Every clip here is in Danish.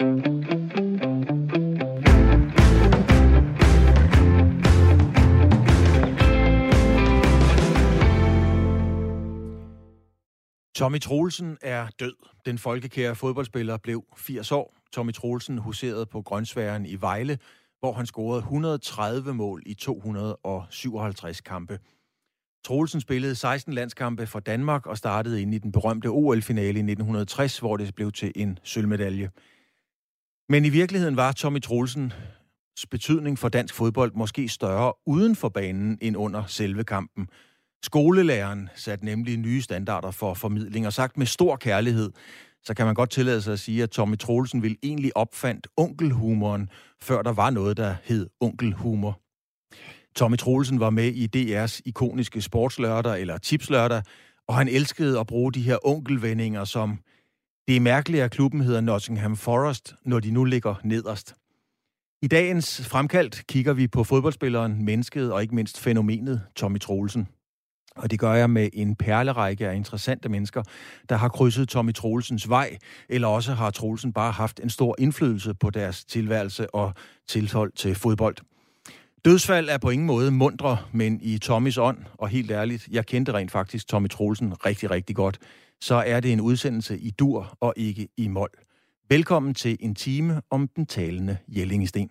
Tommy Troelsen er død. Den folkekære fodboldspiller blev 80 år. Tommy Troelsen huserede på Grønsværen i Vejle, hvor han scorede 130 mål i 257 kampe. Troelsen spillede 16 landskampe for Danmark og startede ind i den berømte OL-finale i 1960, hvor det blev til en sølvmedalje. Men i virkeligheden var Tommy Troelsens betydning for dansk fodbold måske større uden for banen end under selve kampen – Skolelæreren satte nemlig nye standarder for formidling, og sagt med stor kærlighed, så kan man godt tillade sig at sige, at Tommy Troelsen ville egentlig opfandt onkelhumoren, før der var noget, der hed onkelhumor. Tommy Troelsen var med i DR's ikoniske sportslørdag eller tipslørdag, og han elskede at bruge de her onkelvendinger som det er mærkeligt, at klubben hedder Nottingham Forest, når de nu ligger nederst. I dagens fremkaldt kigger vi på fodboldspilleren, mennesket og ikke mindst fænomenet Tommy Troelsen. Og det gør jeg med en perlerække af interessante mennesker, der har krydset Tommy Troelsens vej, eller også har Troelsen bare haft en stor indflydelse på deres tilværelse og tilhold til fodbold. Dødsfald er på ingen måde mundre, men i Tommys ånd, og helt ærligt, jeg kendte rent faktisk Tommy Troelsen rigtig, rigtig godt, så er det en udsendelse i dur og ikke i mål. Velkommen til en time om den talende Jellingsten.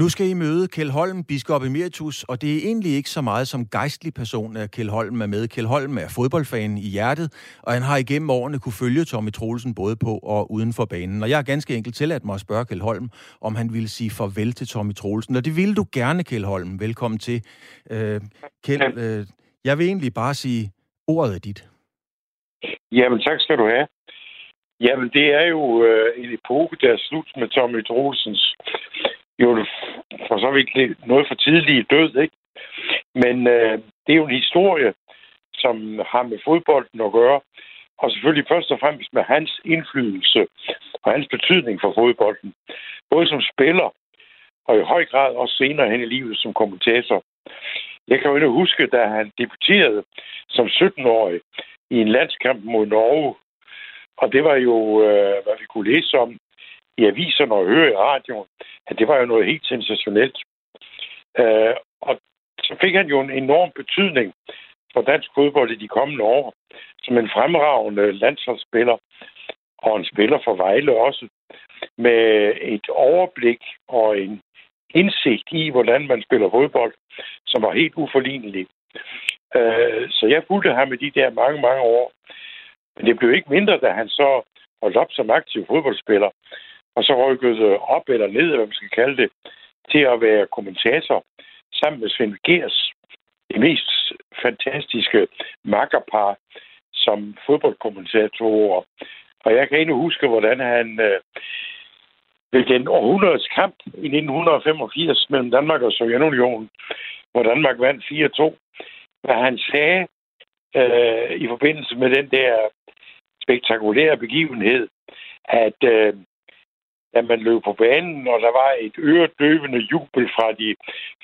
Nu skal I møde Kjell Holm, biskop emeritus, og det er egentlig ikke så meget som gejstlig person, at Kjell Holm er med. Kjell Holm er fodboldfan i hjertet, og han har igennem årene kunne følge Tommy Troelsen både på og uden for banen. Og jeg har ganske enkelt tilladt mig at spørge Kjell Holm, om han ville sige farvel til Tommy Troelsen. Og det ville du gerne, Kjell Holm. Velkommen til. Øh, Kjell, øh, jeg vil egentlig bare sige, ordet er dit. Jamen, tak skal du have. Jamen, det er jo øh, en epoke, der er slut med Tommy Troelsens jo for så vidt noget for tidlig død, ikke? Men øh, det er jo en historie, som har med fodbolden at gøre, og selvfølgelig først og fremmest med hans indflydelse og hans betydning for fodbolden. Både som spiller, og i høj grad også senere hen i livet som kommentator. Jeg kan jo endnu huske, da han debuterede som 17-årig i en landskamp mod Norge. Og det var jo, øh, hvad vi kunne læse om i aviserne og høre i radioen, at det var jo noget helt sensationelt. Øh, og så fik han jo en enorm betydning for dansk fodbold i de kommende år, som en fremragende landsholdsspiller, og en spiller for Vejle også, med et overblik og en indsigt i, hvordan man spiller fodbold, som var helt uforlignelig. Øh, så jeg fulgte ham i de der mange, mange år. Men det blev ikke mindre, da han så holdt op som aktiv fodboldspiller og så rykkede op eller ned, hvad man skal kalde det, til at være kommentator sammen med Svend Gers, det mest fantastiske makkerpar som fodboldkommentatorer. Og jeg kan endnu huske, hvordan han øh, ved den århundredes kamp i 1985 mellem Danmark og Sovjetunionen, hvor Danmark vandt 4-2, hvad han sagde øh, i forbindelse med den der spektakulære begivenhed, at øh, da man løb på banen, og der var et øredøvende jubel fra de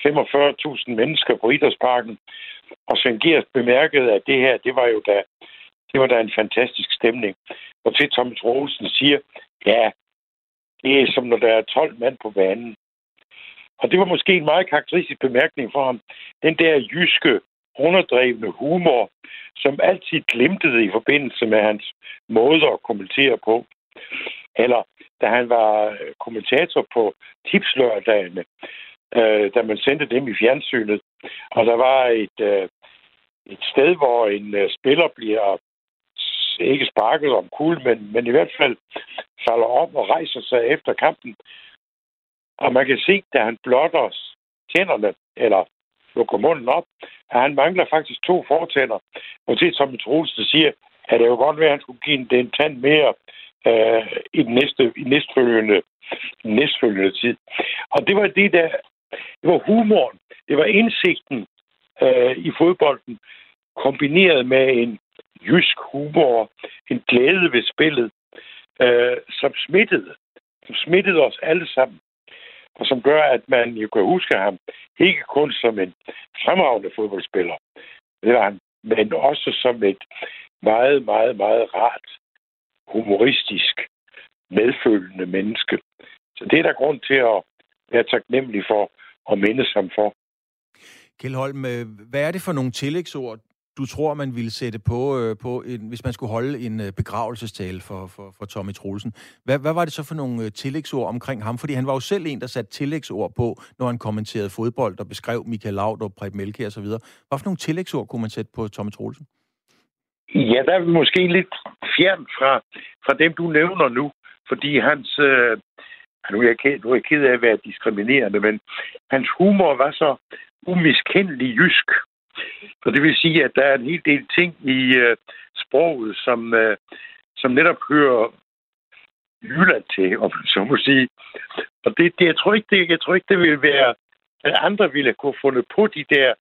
45.000 mennesker på Idrætsparken. Og Svend Gers bemærkede, at det her, det var jo da, det var da en fantastisk stemning. Og til Thomas Rosen siger, ja, det er som når der er 12 mand på banen. Og det var måske en meget karakteristisk bemærkning for ham. Den der jyske, underdrevne humor, som altid glimtede i forbindelse med hans måde at kommentere på. Eller da han var øh, kommentator på tipslørdagene, øh, da man sendte dem i fjernsynet. Og der var et, øh, et sted, hvor en øh, spiller bliver ikke sparket om kul, men, men i hvert fald falder op og rejser sig efter kampen. Og man kan se, da han blotter tænderne, eller lukker munden op, at han mangler faktisk to fortænder. Og det, som Troelsen siger, at det jo godt være, at han skulle give en, en tand mere øh, i den næste, i næstfølgende, næstfølgende tid. Og det var det der, det var humoren, det var indsigten øh, i fodbolden, kombineret med en jysk humor, en glæde ved spillet, øh, som smittede, som smittede os alle sammen, og som gør, at man jo kan huske ham ikke kun som en fremragende fodboldspiller, det var han, men også som et meget, meget, meget rart, humoristisk, medfølende menneske. Så det er der grund til at være taknemmelig for og mindes ham for. Kjell Holm, øh, hvad er det for nogle tillægsord, du tror, man ville sætte på, øh, på en, hvis man skulle holde en øh, begravelsestale for, for, for Tommy Troelsen? Hvad, hvad var det så for nogle tillægsord omkring ham? Fordi han var jo selv en, der satte tillægsord på, når han kommenterede fodbold og beskrev Michael Laudrup, Preben Melke og så videre. Hvad for nogle tillægsord kunne man sætte på Tommy Troelsen? Ja, der er vi måske lidt fjern fra, fra dem, du nævner nu, fordi hans... Øh, nu er, jeg ked, nu er jeg ked af at være diskriminerende, men hans humor var så umiskendelig jysk. Så det vil sige, at der er en hel del ting i øh, sproget, som, øh, som netop hører Jylland til, om så må sige. Og det, det, jeg, tror ikke, det, jeg tror ikke, det vil være, at andre ville kunne fundet på de der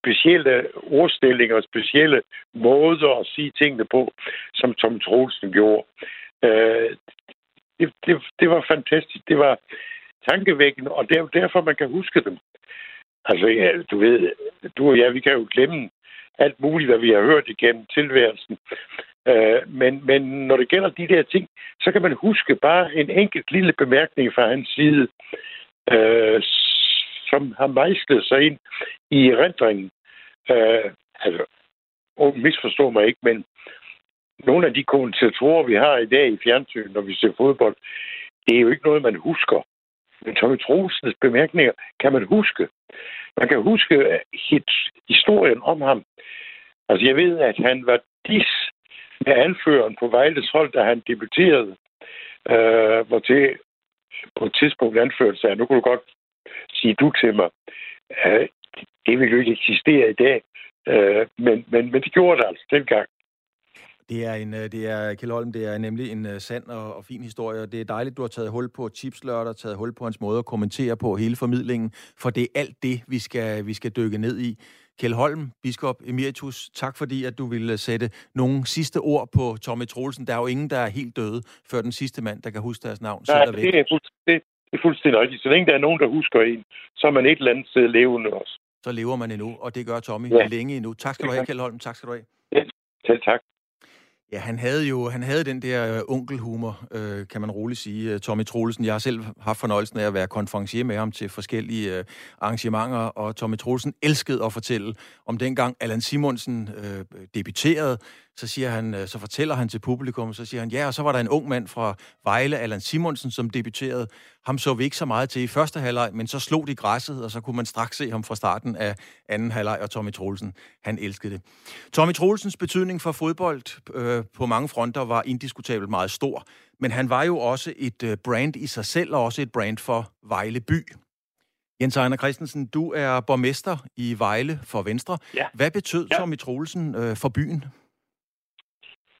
specielle ordstillinger og specielle måder at sige tingene på, som Tom Troelsen gjorde. Øh, det, det, det var fantastisk. Det var tankevækkende, og det er derfor, man kan huske dem. Altså, ja, du ved, du og jeg, vi kan jo glemme alt muligt, hvad vi har hørt igennem tilværelsen. Øh, men, men når det gælder de der ting, så kan man huske bare en enkelt lille bemærkning fra hans side, øh, som har mejslet sig ind i erindringen. Øh, altså, og misforstå mig ikke, men nogle af de kommentatorer, vi har i dag i fjernsyn, når vi ser fodbold, det er jo ikke noget, man husker. Men Tommy Troelsens bemærkninger kan man huske. Man kan huske øh, hit, historien om ham. Altså, jeg ved, at han var dis med anføreren på Vejles hold, da han debuterede. Øh, hvor til på et tidspunkt anførte sig, nu kunne du godt sige du til mig. Øh, det vil jo ikke eksistere i dag. Øh, men, men, men det gjorde det altså dengang. Det er, en, øh, det er, Kjell Holm, det er nemlig en uh, sand og, og fin historie, og det er dejligt, du har taget hul på chipslørter, taget hul på hans måde at kommentere på hele formidlingen, for det er alt det, vi skal, vi skal dykke ned i. Kjell Holm, biskop emeritus, tak fordi, at du ville sætte nogle sidste ord på Tommy Troelsen. Der er jo ingen, der er helt døde, før den sidste mand, der kan huske deres navn, Nej, det er, fuldstændig, det er fuldstændig rigtigt. Så længe der er nogen, der husker en, så er man et eller andet sted levende også. Så lever man endnu, og det gør Tommy ja. længe endnu. Tak skal du have, Kjell Holm. Tak skal du have. Ja, selv tak. Ja, han havde jo han havde den der øh, onkelhumor, øh, kan man roligt sige. Øh, Tommy Troelsen, jeg har selv haft fornøjelsen af at være konferencier med ham til forskellige øh, arrangementer, og Tommy Troelsen elskede at fortælle om dengang Allan Simonsen øh, debuterede, så, siger han, øh, så fortæller han til publikum, så siger han, ja, og så var der en ung mand fra Vejle, Allan Simonsen, som debuterede. Ham så vi ikke så meget til i første halvleg, men så slog de græsset, og så kunne man straks se ham fra starten af anden halvleg, og Tommy Troelsen, han elskede det. Tommy Troelsens betydning for fodbold øh, på mange fronter var indiskutabelt meget stor, men han var jo også et øh, brand i sig selv, og også et brand for Vejle by. Jens Ejner Christensen, du er borgmester i Vejle for Venstre. Ja. Hvad betød ja. Tommy Troelsen øh, for byen?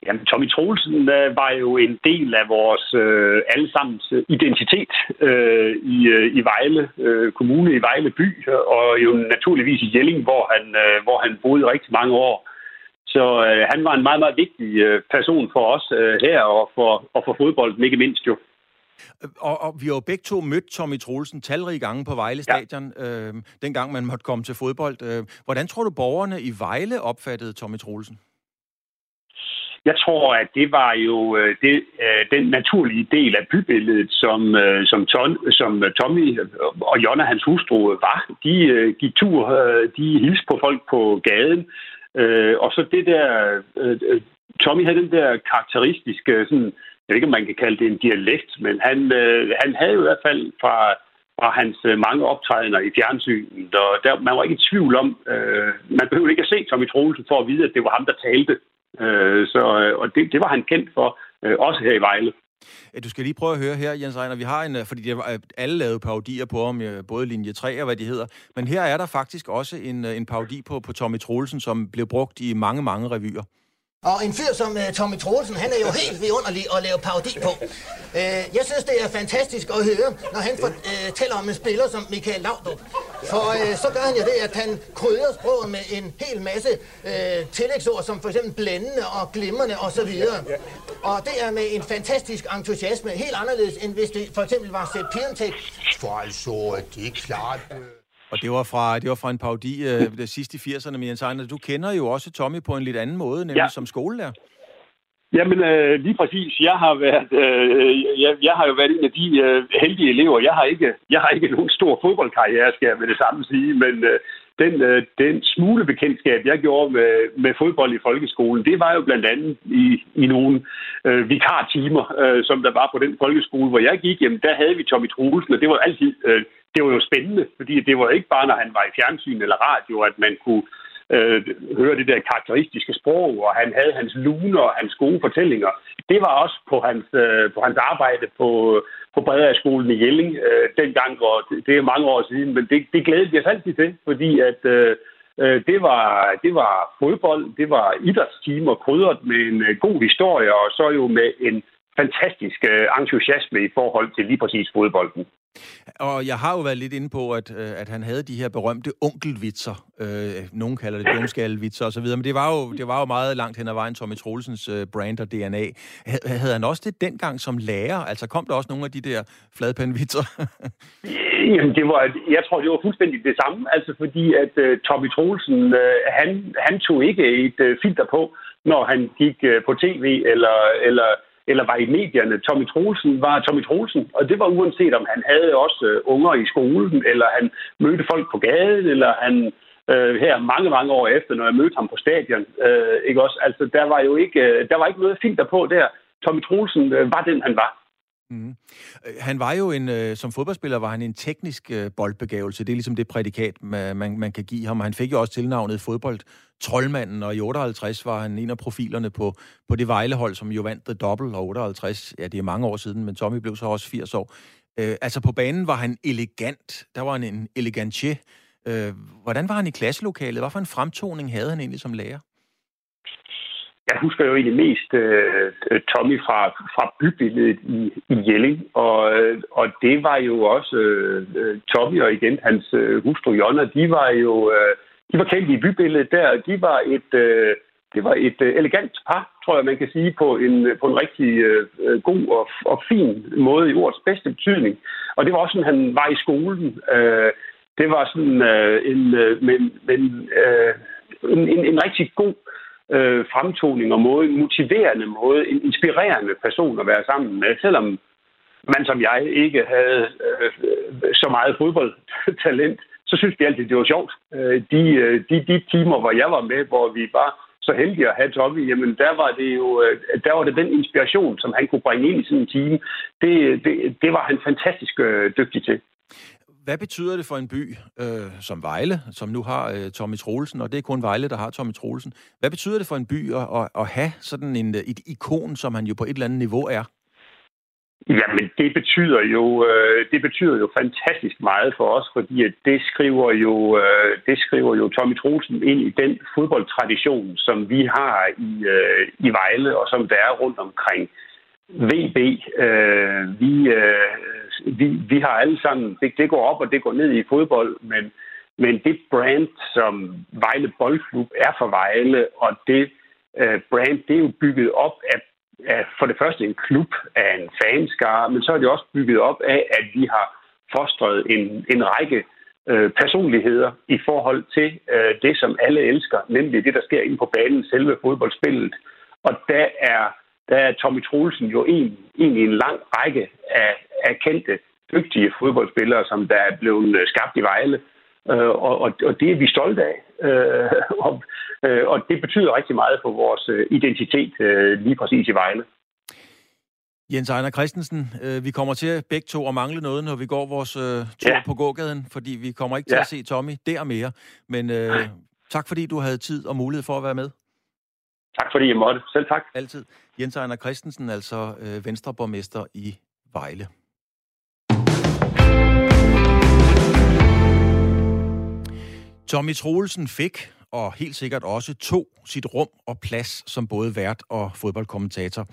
Jamen, Tommy Troelsen øh, var jo en del af vores øh, allesammens identitet øh, i, øh, i Vejle øh, Kommune, i Vejle by, og jo naturligvis i Jelling, hvor han, øh, hvor han boede rigtig mange år. Så øh, han var en meget, meget vigtig øh, person for os øh, her, og for, og for fodbolden ikke mindst jo. Og, og vi har jo begge to mødt Tommy Troelsen talrige gange på Vejle Stadion, ja. øh, dengang man måtte komme til fodbold. Øh, hvordan tror du, borgerne i Vejle opfattede Tommy Troelsen? Jeg tror, at det var jo øh, det, øh, den naturlige del af bybilledet, som, øh, som, Ton, som Tommy og Jonna, hans hustru, var. De gik tur, de hilste på folk på gaden. Og så det der... Tommy havde den der karakteristiske, sådan, jeg ved ikke, om man kan kalde det en dialekt, men han, han havde i hvert fald fra, fra hans mange optrædener i fjernsynet, og der, man var ikke i tvivl om, øh, man behøvede ikke at se Tommy Troelsen for at vide, at det var ham, der talte. Øh, så, øh, og det, det var han kendt for, øh, også her i Vejle. Øh, du skal lige prøve at høre her, Jens Reiner. Vi har en, øh, fordi det var, alle lavede parodier på ham, både linje 3 og hvad de hedder. Men her er der faktisk også en, en parodi på, på Tommy Troelsen, som blev brugt i mange, mange revyer. Og en fyr som uh, Tommy Troelsen, han er jo helt vidunderlig at lave parodi på. Uh, jeg synes, det er fantastisk at høre, når han fortæller uh, om en spiller som Michael Laudrup. For uh, så gør han jo det, at han krydder sproget med en hel masse uh, tillægsord, som for eksempel blændende og glimrende osv. Og det er med en fantastisk entusiasme, helt anderledes end hvis det for eksempel var Sepp Piontek. For altså, det er klart... Og det var fra, det var fra en parodi øh, det sidste i 80'erne, men Jens Ejner, du kender jo også Tommy på en lidt anden måde, nemlig ja. som skolelærer. Jamen, øh, lige præcis. Jeg har været, øh, jeg, jeg har jo været en af de øh, heldige elever. Jeg har ikke, jeg har ikke nogen stor fodboldkarriere, skal jeg med det samme sige, men øh, den, øh, den smule bekendtskab, jeg gjorde med, med fodbold i folkeskolen, det var jo blandt andet i, i nogle øh, vikartimer, øh, som der var på den folkeskole, hvor jeg gik. Jamen, der havde vi Tommy Troelsen, og det var altid... Øh, det var jo spændende, fordi det var ikke bare, når han var i fjernsyn eller radio, at man kunne øh, høre det der karakteristiske sprog, og han havde hans lune og hans gode fortællinger. Det var også på hans, øh, på hans arbejde på, på skolen i Jelling øh, dengang, og det, det er mange år siden, men det, det glædede vi os altid til, fordi at øh, øh, det, var, det var fodbold, det var idrætstimer krydret med en øh, god historie, og så jo med en fantastisk øh, entusiasme i forhold til lige præcis fodbolden. Og jeg har jo været lidt inde på, at, øh, at han havde de her berømte onkelvitser. Øh, nogen kalder det dumskallevitser osv., men det var, jo, det var jo meget langt hen ad vejen Tommy Troelsens øh, brand og DNA. Havde han også det dengang som lærer? Altså kom der også nogle af de der fladpandvitser? Øh, jamen, det var, jeg tror, det var fuldstændig det samme. Altså fordi, at uh, Tommy Troelsen, uh, han, han tog ikke et uh, filter på, når han gik uh, på tv eller, eller eller var i medierne. Tommy Troelsen var Tommy Troelsen, og det var uanset om han havde også øh, unger i skolen, eller han mødte folk på gaden, eller han øh, her mange, mange år efter, når jeg mødte ham på stadion. Øh, ikke også? Altså, der var jo ikke, øh, der var ikke noget fint på der. Tommy Troelsen øh, var den, han var. Mm. Han var jo en, øh, som fodboldspiller var han en teknisk øh, boldbegævelse. Det er ligesom det prædikat, man, man, man kan give ham. Han fik jo også tilnavnet fodbold troldmanden, og i 58 var han en af profilerne på, på det Vejlehold, som jo vandt The Double, og 58, ja, det er mange år siden, men Tommy blev så også 80 år. Øh, altså på banen var han elegant. Der var han en elegantier. Øh, hvordan var han i klasselokalet? Hvad for en fremtoning havde han egentlig som lærer? jeg husker jo egentlig mest øh, Tommy fra, fra bybilledet i, i Jelling, og, øh, og det var jo også øh, øh, Tommy og igen hans øh, hustru Jonna, de var jo Øh, de var kendt i bybilledet der. De var et, øh, det var et øh, elegant par, tror jeg, man kan sige, på en, øh, på en rigtig øh, øh, god og, og fin måde i ordets bedste betydning. Og det var også sådan, han var i skolen. Øh, det var sådan øh, en, øh, men, men, øh, en, en, en rigtig god øh, fremtoning og måde, en motiverende måde, en inspirerende person at være sammen med, selvom man som jeg ikke havde øh, øh så meget fodboldtalent, så synes de altid, det var sjovt. Øh, de, øh, de, de timer, hvor jeg var med, hvor vi var så heldige at have Tommy, jamen der var det jo øh, der var det den inspiration, som han kunne bringe ind i sådan en time. Det, det, det var han fantastisk dygtig til hvad betyder det for en by øh, som Vejle, som nu har øh, Tommy Troelsen, og det er kun Vejle, der har Tommy Troelsen. Hvad betyder det for en by at, at, at have sådan en, et ikon, som han jo på et eller andet niveau er? Jamen, det betyder jo øh, det betyder jo fantastisk meget for os, fordi det skriver jo øh, det skriver jo Tommy Troelsen ind i den fodboldtradition, som vi har i øh, i Vejle og som der er rundt omkring VB. Øh, vi, øh, vi, vi har alle sammen, det, det går op og det går ned i fodbold, men, men det brand, som Vejle Boldklub er for Vejle, og det øh, brand, det er jo bygget op af, af for det første en klub af en fanskare, men så er det også bygget op af, at vi har fostret en, en række øh, personligheder i forhold til øh, det, som alle elsker, nemlig det, der sker inde på banen, selve fodboldspillet. Og der er der er Tommy Troelsen jo en, en i en lang række af, af kendte, dygtige fodboldspillere, som der er blevet øh, skabt i Vejle. Øh, og, og, og det er vi stolte af. Øh, og, øh, og det betyder rigtig meget for vores øh, identitet øh, lige præcis i Vejle. Jens Ejner Christensen, øh, vi kommer til begge to at mangle noget, når vi går vores øh, tur ja. på gågaden, fordi vi kommer ikke til ja. at se Tommy der mere. Men øh, tak fordi du havde tid og mulighed for at være med. Tak fordi jeg måtte. Selv tak. Altid. Jens Ejner Christensen, altså øh, venstreborgmester i Vejle. Tommy Troelsen fik, og helt sikkert også tog, sit rum og plads som både vært og fodboldkommentator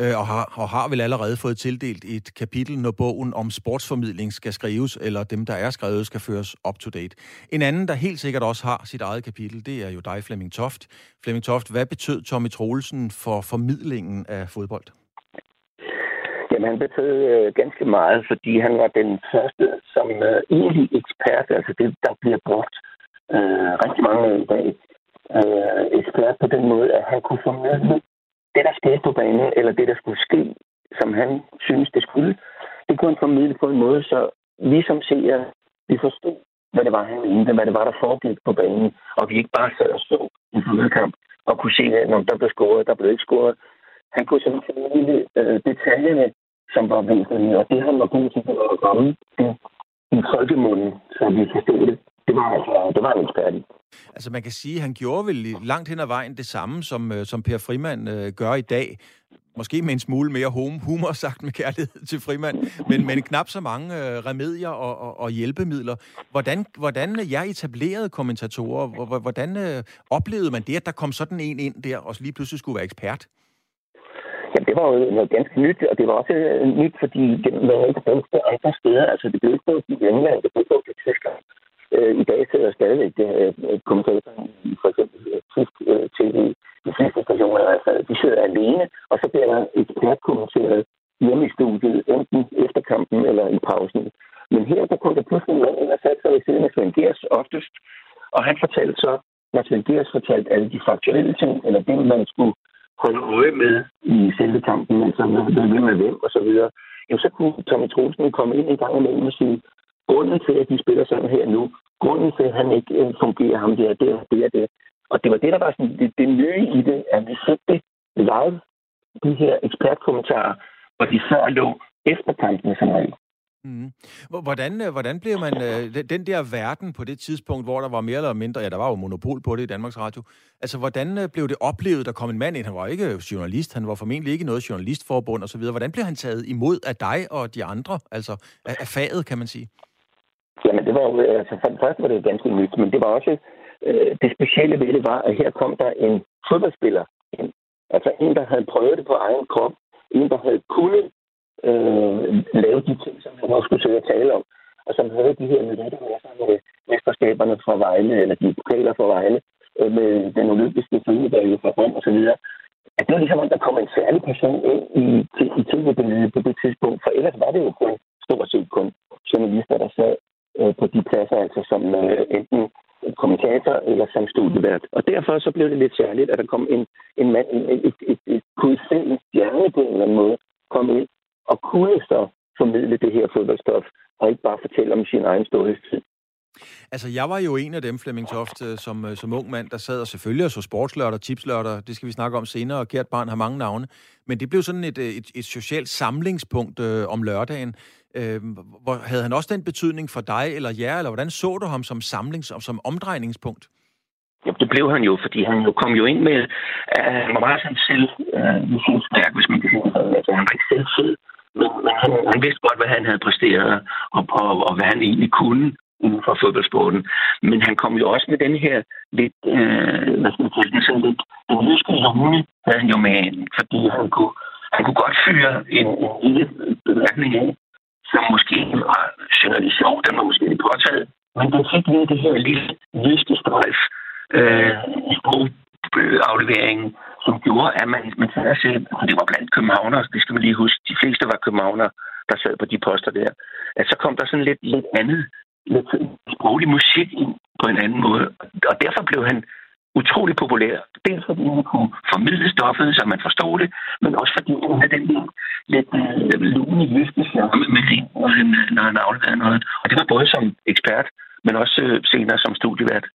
øh, og, har, og har vel allerede fået tildelt et kapitel, når bogen om sportsformidling skal skrives, eller dem, der er skrevet, skal føres up to date. En anden, der helt sikkert også har sit eget kapitel, det er jo dig, Flemming Toft. Flemming Toft, hvad betød Tommy Troelsen for formidlingen af fodbold? Jamen, han betød øh, ganske meget, fordi han var den første som øh, egentlig ekspert, altså det, der bliver brugt øh, rigtig mange i dag, øh, ekspert på den måde, at han kunne formidle det, der skete på banen, eller det, der skulle ske, som han synes, det skulle. Det kunne han formidle på en måde, så vi som seere, vi forstod, hvad det var, han mente, hvad det var, der foregik på banen, og vi ikke bare sad og så en fodboldkamp og kunne se, at når der blev scoret, der blev ikke scoret. Han kunne sådan formidle øh, detaljerne, som var væsentlige, og det han var god til at komme i folkemunden, så vi forstod det. Det var, altså, en ekspert Altså man kan sige, at han gjorde vel langt hen ad vejen det samme, som, øh, som Per Frimand øh, gør i dag. Måske med en smule mere humor sagt med kærlighed til Frimand, men, men knap så mange øh, remedier og, og, og hjælpemidler. Hvordan, hvordan jeg etablerede kommentatorer, hvordan øh, oplevede man det, at der kom sådan en ind der, og lige pludselig skulle være ekspert? Ja, det var jo noget ganske nyt, og det var også øh, nyt, fordi det var ikke brugt andre steder. Altså, det blev ikke brugt i England, det blev brugt i Tyskland. Øh, I dag sidder stadigvæk øh, øh kommentatoren i for eksempel øh, tysk øh, tv. De fleste stationer, altså, de sidder alene, og så bliver der et kommenteret hjemme i studiet, enten efter kampen eller i pausen. Men her, der kom der pludselig en mand ind og satte sig ved siden af Svend Gers oftest, og han fortalte så, når Svend Gers fortalte alle de faktuelle ting, eller det, man skulle holde øje med i selve kampen, altså med, med hvem og så videre, jamen så kunne Tommy Troelsen komme ind en gang imellem og sige, grunden til, at de spiller sådan her nu, grunden til, at han ikke øh, fungerer ham der, det er det og det. Og det var det, der var sådan, det, det nye i det, at vi fik det live, de her ekspertkommentarer, hvor de før lå efter kampen som regel. Mm. Hvordan, øh, hvordan blev man øh, den der verden på det tidspunkt, hvor der var mere eller mindre, ja, der var jo monopol på det i Danmarks Radio. Altså, hvordan øh, blev det oplevet, der kom en mand ind? Han var ikke journalist, han var formentlig ikke noget journalistforbund osv. Hvordan blev han taget imod af dig og de andre, altså af, af faget, kan man sige? Jamen, det var jo, øh, altså for det første var det ganske nyt, men det var også, øh, det specielle ved det var, at her kom der en fodboldspiller ind. Altså en, der havde prøvet det på egen krop, en, der havde kunnet øh, lave de ting, som han også skulle søge at tale om, og som havde de her meritter med sig med mesterskaberne fra Vejle, eller de pokaler fra Vejle, øh, med den olympiske følgebærge fra Rom og så videre. At det var ligesom, at der kom en særlig person ind i, i tv på det tidspunkt, for ellers var det jo kun, stort set kun journalister, der sad øh, på de pladser, altså som øh, enten kommentator eller som studievært. Og derfor så blev det lidt særligt, at der kom en, en mand, et, et, et, et en stjerne på en eller anden måde, kom ind og kunne så formidle det her fodboldstof, og ikke bare fortælle om sin egen storhedstid. Altså, jeg var jo en af dem, Flemming Toft, som, øh, som ung mand, der sad og selvfølgelig og så sportslørder, tipslørder, det skal vi snakke om senere, og kært barn har mange navne. Men det blev sådan et, øh, et, et socialt samlingspunkt øh, om lørdagen. Øh, hvor, havde han også den betydning for dig eller jer, eller hvordan så du ham som samlings- og som omdrejningspunkt? Ja, det blev han jo, fordi han jo kom jo ind med, at han var meget sådan selv, øh, stærk, hvis man kan sige det. Altså, han var ikke selv fed, men, men han, han vidste godt, hvad han havde præsteret, og, og, og hvad han egentlig kunne inden for fodboldsporten. Men han kom jo også med den her lidt, øh, hvad skal man kalde det, sådan lidt, den jyske lune havde han jo med fordi han kunne, han kunne godt fyre en, en lille bemærkning af, som måske var synderligt sjov, den var måske lidt påtaget, men den fik lige det her lille jyske øh, afleveringen, som gjorde, at man, man sad og sagde, og det var blandt københavnere, det skal man lige huske, de fleste var københavnere, der sad på de poster der, at så kom der sådan lidt, lidt andet, lidt sproglig musik ind på en anden måde, og derfor blev han utrolig populær. Dels fordi han kunne formidle stoffet, så man forstod det, men også fordi han havde den lidt øh, lune jyske med sig, når han, når han afleverede noget. Og det var både som ekspert, men også øh, senere som studievært.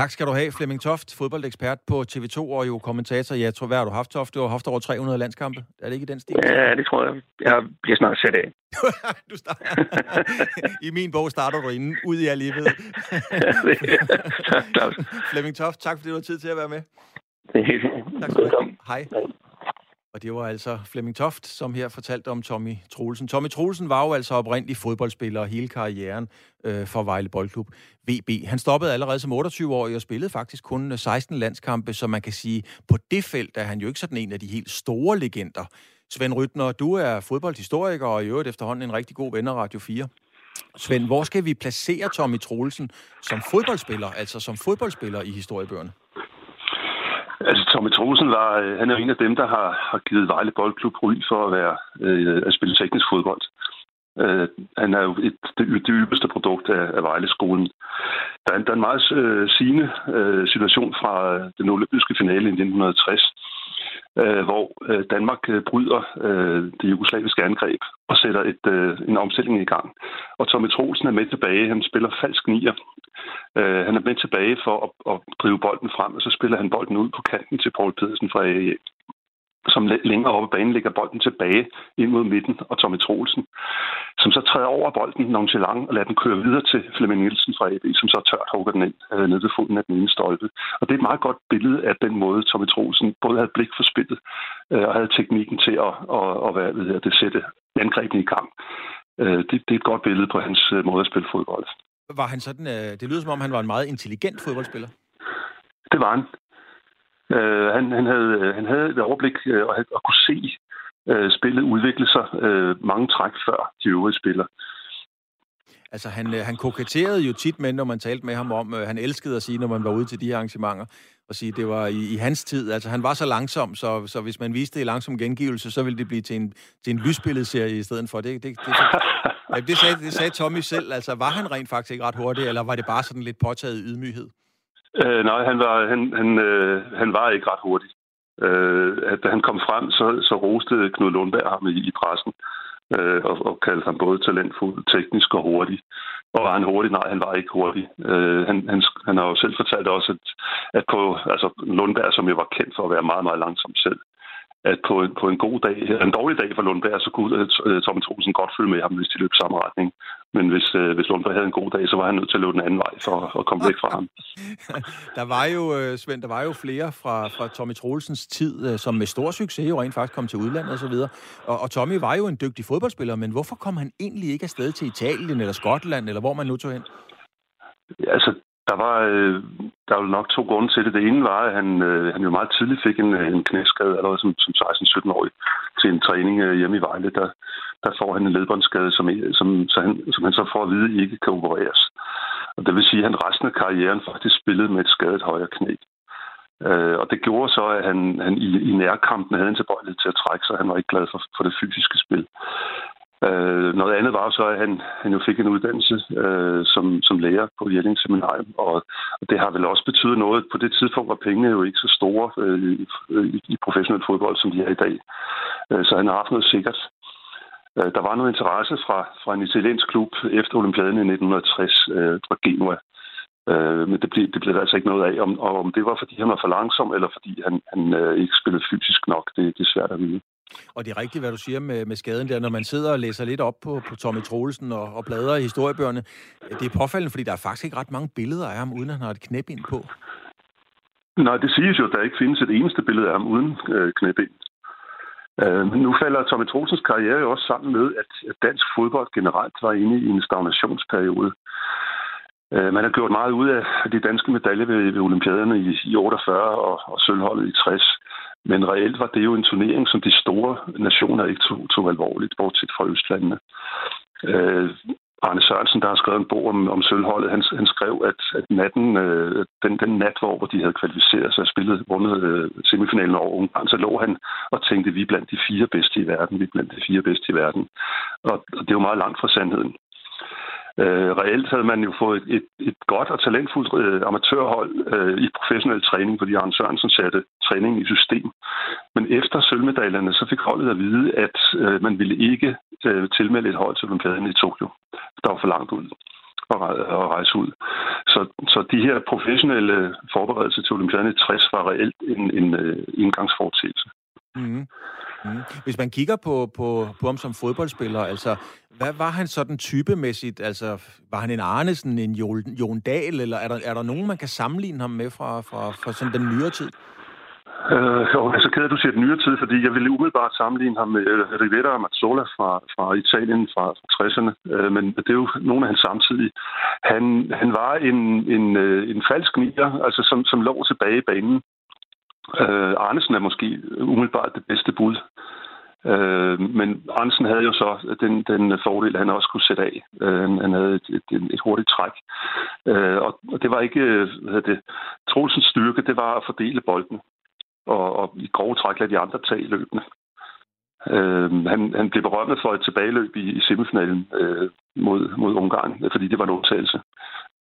Tak skal du have, Flemming Toft, fodboldekspert på TV2 og jo kommentator. Jeg tror, hvad har du haft, Toft? Du har haft over 300 landskampe. Er det ikke i den stil? Ja, det tror jeg. Jeg bliver snart sat af. du starter. I min bog starter du inden, ud i livet. tak, Flemming Toft, tak fordi du har tid til at være med. Det er helt Tak skal du have. Hej. Og det var altså Flemming Toft, som her fortalte om Tommy Troelsen. Tommy Troelsen var jo altså oprindelig fodboldspiller hele karrieren øh, for Vejle Boldklub VB. Han stoppede allerede som 28-årig og spillede faktisk kun øh, 16 landskampe, så man kan sige, på det felt er han jo ikke sådan en af de helt store legender. Svend Rytner, du er fodboldhistoriker og i øvrigt efterhånden en rigtig god ven af Radio 4. Svend, hvor skal vi placere Tommy Troelsen som fodboldspiller, altså som fodboldspiller i historiebøgerne? Altså, Tommy Troelsen var, øh, han er en af dem, der har, har givet Vejle Boldklub ry for at være øh, at spille teknisk fodbold. Øh, han er jo et, det, det ypperste produkt af, af Vejle-skolen. Der er, der er en meget øh, sigende øh, situation fra øh, den olympiske finale i 1960, øh, hvor øh, Danmark øh, bryder øh, det jugoslaviske angreb og sætter et, øh, en omstilling i gang. Og Tommy Troelsen er med tilbage. Han spiller falsk nier. Øh, han er med tilbage for at, at drive bolden frem, og så spiller han bolden ud på kanten til Paul Pedersen fra AE som længere oppe banen lægger bolden tilbage ind mod midten, og Tommy Troelsen, som så træder over bolden nonchalant og lader den køre videre til Flemming Nielsen fra AB, som så tørt hugger den ind øh, nede ved foden af den ene stolpe. Og det er et meget godt billede af den måde, Tommy Troelsen både havde blik for spillet øh, og havde teknikken til at, at, at være, ved at det sætte angrebene i gang. Øh, det, det er et godt billede på hans øh, måde at spille fodbold. Var han sådan, øh, det lyder som om, han var en meget intelligent fodboldspiller. Det var han. Øh, han, han, havde, han havde et overblik øh, og, og kunne se øh, spillet udvikle sig øh, mange træk før de øvrige spillere. Altså, han, øh, han koketterede jo tit med, når man talte med ham om, øh, han elskede at sige, når man var ude til de her arrangementer, og sige, det var i, i hans tid. Altså, han var så langsom, så, så hvis man viste det i langsom gengivelse, så ville det blive til en, til en lysbilledserie i stedet for. Det, det, det, ja, det, sagde, det sagde Tommy selv. Altså, var han rent faktisk ikke ret hurtig, eller var det bare sådan lidt påtaget ydmyghed? Øh, nej, han var, han, han, øh, han var ikke ret hurtig. Øh, da han kom frem, så, så roste Knud Lundberg ham i, i pressen øh, og, og kaldte ham både talentfuld, teknisk og hurtig. Og var han hurtig? Nej, han var ikke hurtig. Øh, han, han, han har jo selv fortalt også, at, at på altså Lundberg, som jo var kendt for at være meget, meget langsom selv, at på en, på en god dag, en dårlig dag for Lundberg, så kunne uh, Tommy Troelsen godt følge med ham, hvis de løb samme retning. Men hvis, uh, hvis Lundberg havde en god dag, så var han nødt til at løbe den anden vej for at komme væk fra ham. der var jo, uh, Svend, der var jo flere fra, fra Tommy Troelsens tid, som med stor succes jo rent faktisk kom til udlandet og så videre. Og, og Tommy var jo en dygtig fodboldspiller, men hvorfor kom han egentlig ikke afsted til Italien eller Skotland, eller hvor man nu tog hen? Altså, der var, øh, der var nok to grunde til det. Det ene var, at han, øh, han jo meget tidligt fik en, øh, en knæskade, allerede som, som 16-17-årig, til en træning øh, hjemme i Vejle. Der, der får han en ledbåndsskade, som, øh, som, så han, som han så får at vide ikke kan opereres. Og det vil sige, at han resten af karrieren faktisk spillede med et skadet højre knæ. Øh, og det gjorde så, at han, han i, i nærkampen havde en tilbøjelighed til at trække sig. Han var ikke glad for, for det fysiske spil. Øh, noget andet var så, at han, han jo fik en uddannelse øh, som, som lærer på Jelling Seminarium, og, og det har vel også betydet noget. På det tidspunkt var pengene jo ikke så store øh, i, i professionel fodbold, som de er i dag. Øh, så han har haft noget sikkert. Øh, der var noget interesse fra, fra en italiensk klub efter olympiaden i 1960 øh, fra Genua. Øh, men det blev, det blev der altså ikke noget af. Om, og om det var, fordi han var for langsom, eller fordi han, han øh, ikke spillede fysisk nok, det, det er svært at vide. Og det er rigtigt, hvad du siger med, med skaden der, når man sidder og læser lidt op på, på Tommy Troelsen og, og bladrer i historiebøgerne. Det er påfaldende, fordi der er faktisk ikke ret mange billeder af ham, uden at han har et knæbind på. Nej, det siges jo, at der ikke findes et eneste billede af ham uden øh, knæbind. Øh, nu falder Tommy Troelsens karriere jo også sammen med, at, at dansk fodbold generelt var inde i en stagnationsperiode. Øh, man har gjort meget ud af de danske medaljer ved, ved olympiaderne i, i 48 og, og sølvholdet i 60. Men reelt var det jo en turnering, som de store nationer ikke tog, tog alvorligt, bortset fra Østlandene. Øh, Arne Sørensen, der har skrevet en bog om, om sølvholdet, han, han skrev, at, at natten, øh, den, den nat, hvor, hvor de havde kvalificeret sig og spillet vundet øh, semifinalen over Ungarn, så lå han og tænkte, vi er blandt de fire bedste i verden, vi er blandt de fire bedste i verden. Og, og det er jo meget langt fra sandheden. Øh, reelt havde man jo fået et, et, et godt og talentfuldt øh, amatørhold øh, i professionel træning, fordi Arne Sørensen satte træningen i system. Men efter sølvmedaljerne, så fik holdet at vide, at øh, man ville ikke øh, tilmelde et hold til Olympiaden i Tokyo. Der var for langt ud at rejse ud. Så, så de her professionelle forberedelser til Olympiaden i 60 var reelt en, en, en øh. Mm. Mm. Hvis man kigger på, på, på ham som fodboldspiller, altså, hvad var han sådan typemæssigt? Altså, var han en Arnesen, en Jon Dahl, eller er der, er der nogen, man kan sammenligne ham med fra, fra, fra sådan den nyere tid? Øh, jo, jeg er så ked af, at du siger den nyere tid, fordi jeg ville umiddelbart sammenligne ham med øh, Rivetta og Mazzola fra, fra Italien fra, fra 60'erne, øh, men det er jo nogle af hans samtidige. Han, han var en, en, øh, en falsk nier, altså som, som lå tilbage i banen. Øh, Arnesen er måske umiddelbart det bedste bud. Øh, men Arnesen havde jo så den, den fordel, at han også kunne sætte af. Øh, han havde et, et, et hurtigt træk. Uh, og det var ikke hvad det, Troelsens styrke, det var at fordele bolden. og, og i grove træk lade de andre tage løbende. Øh, han, han blev berømmet for et tilbageløb i, i semifinalen øh, mod, mod Ungarn, fordi det var en undtagelse.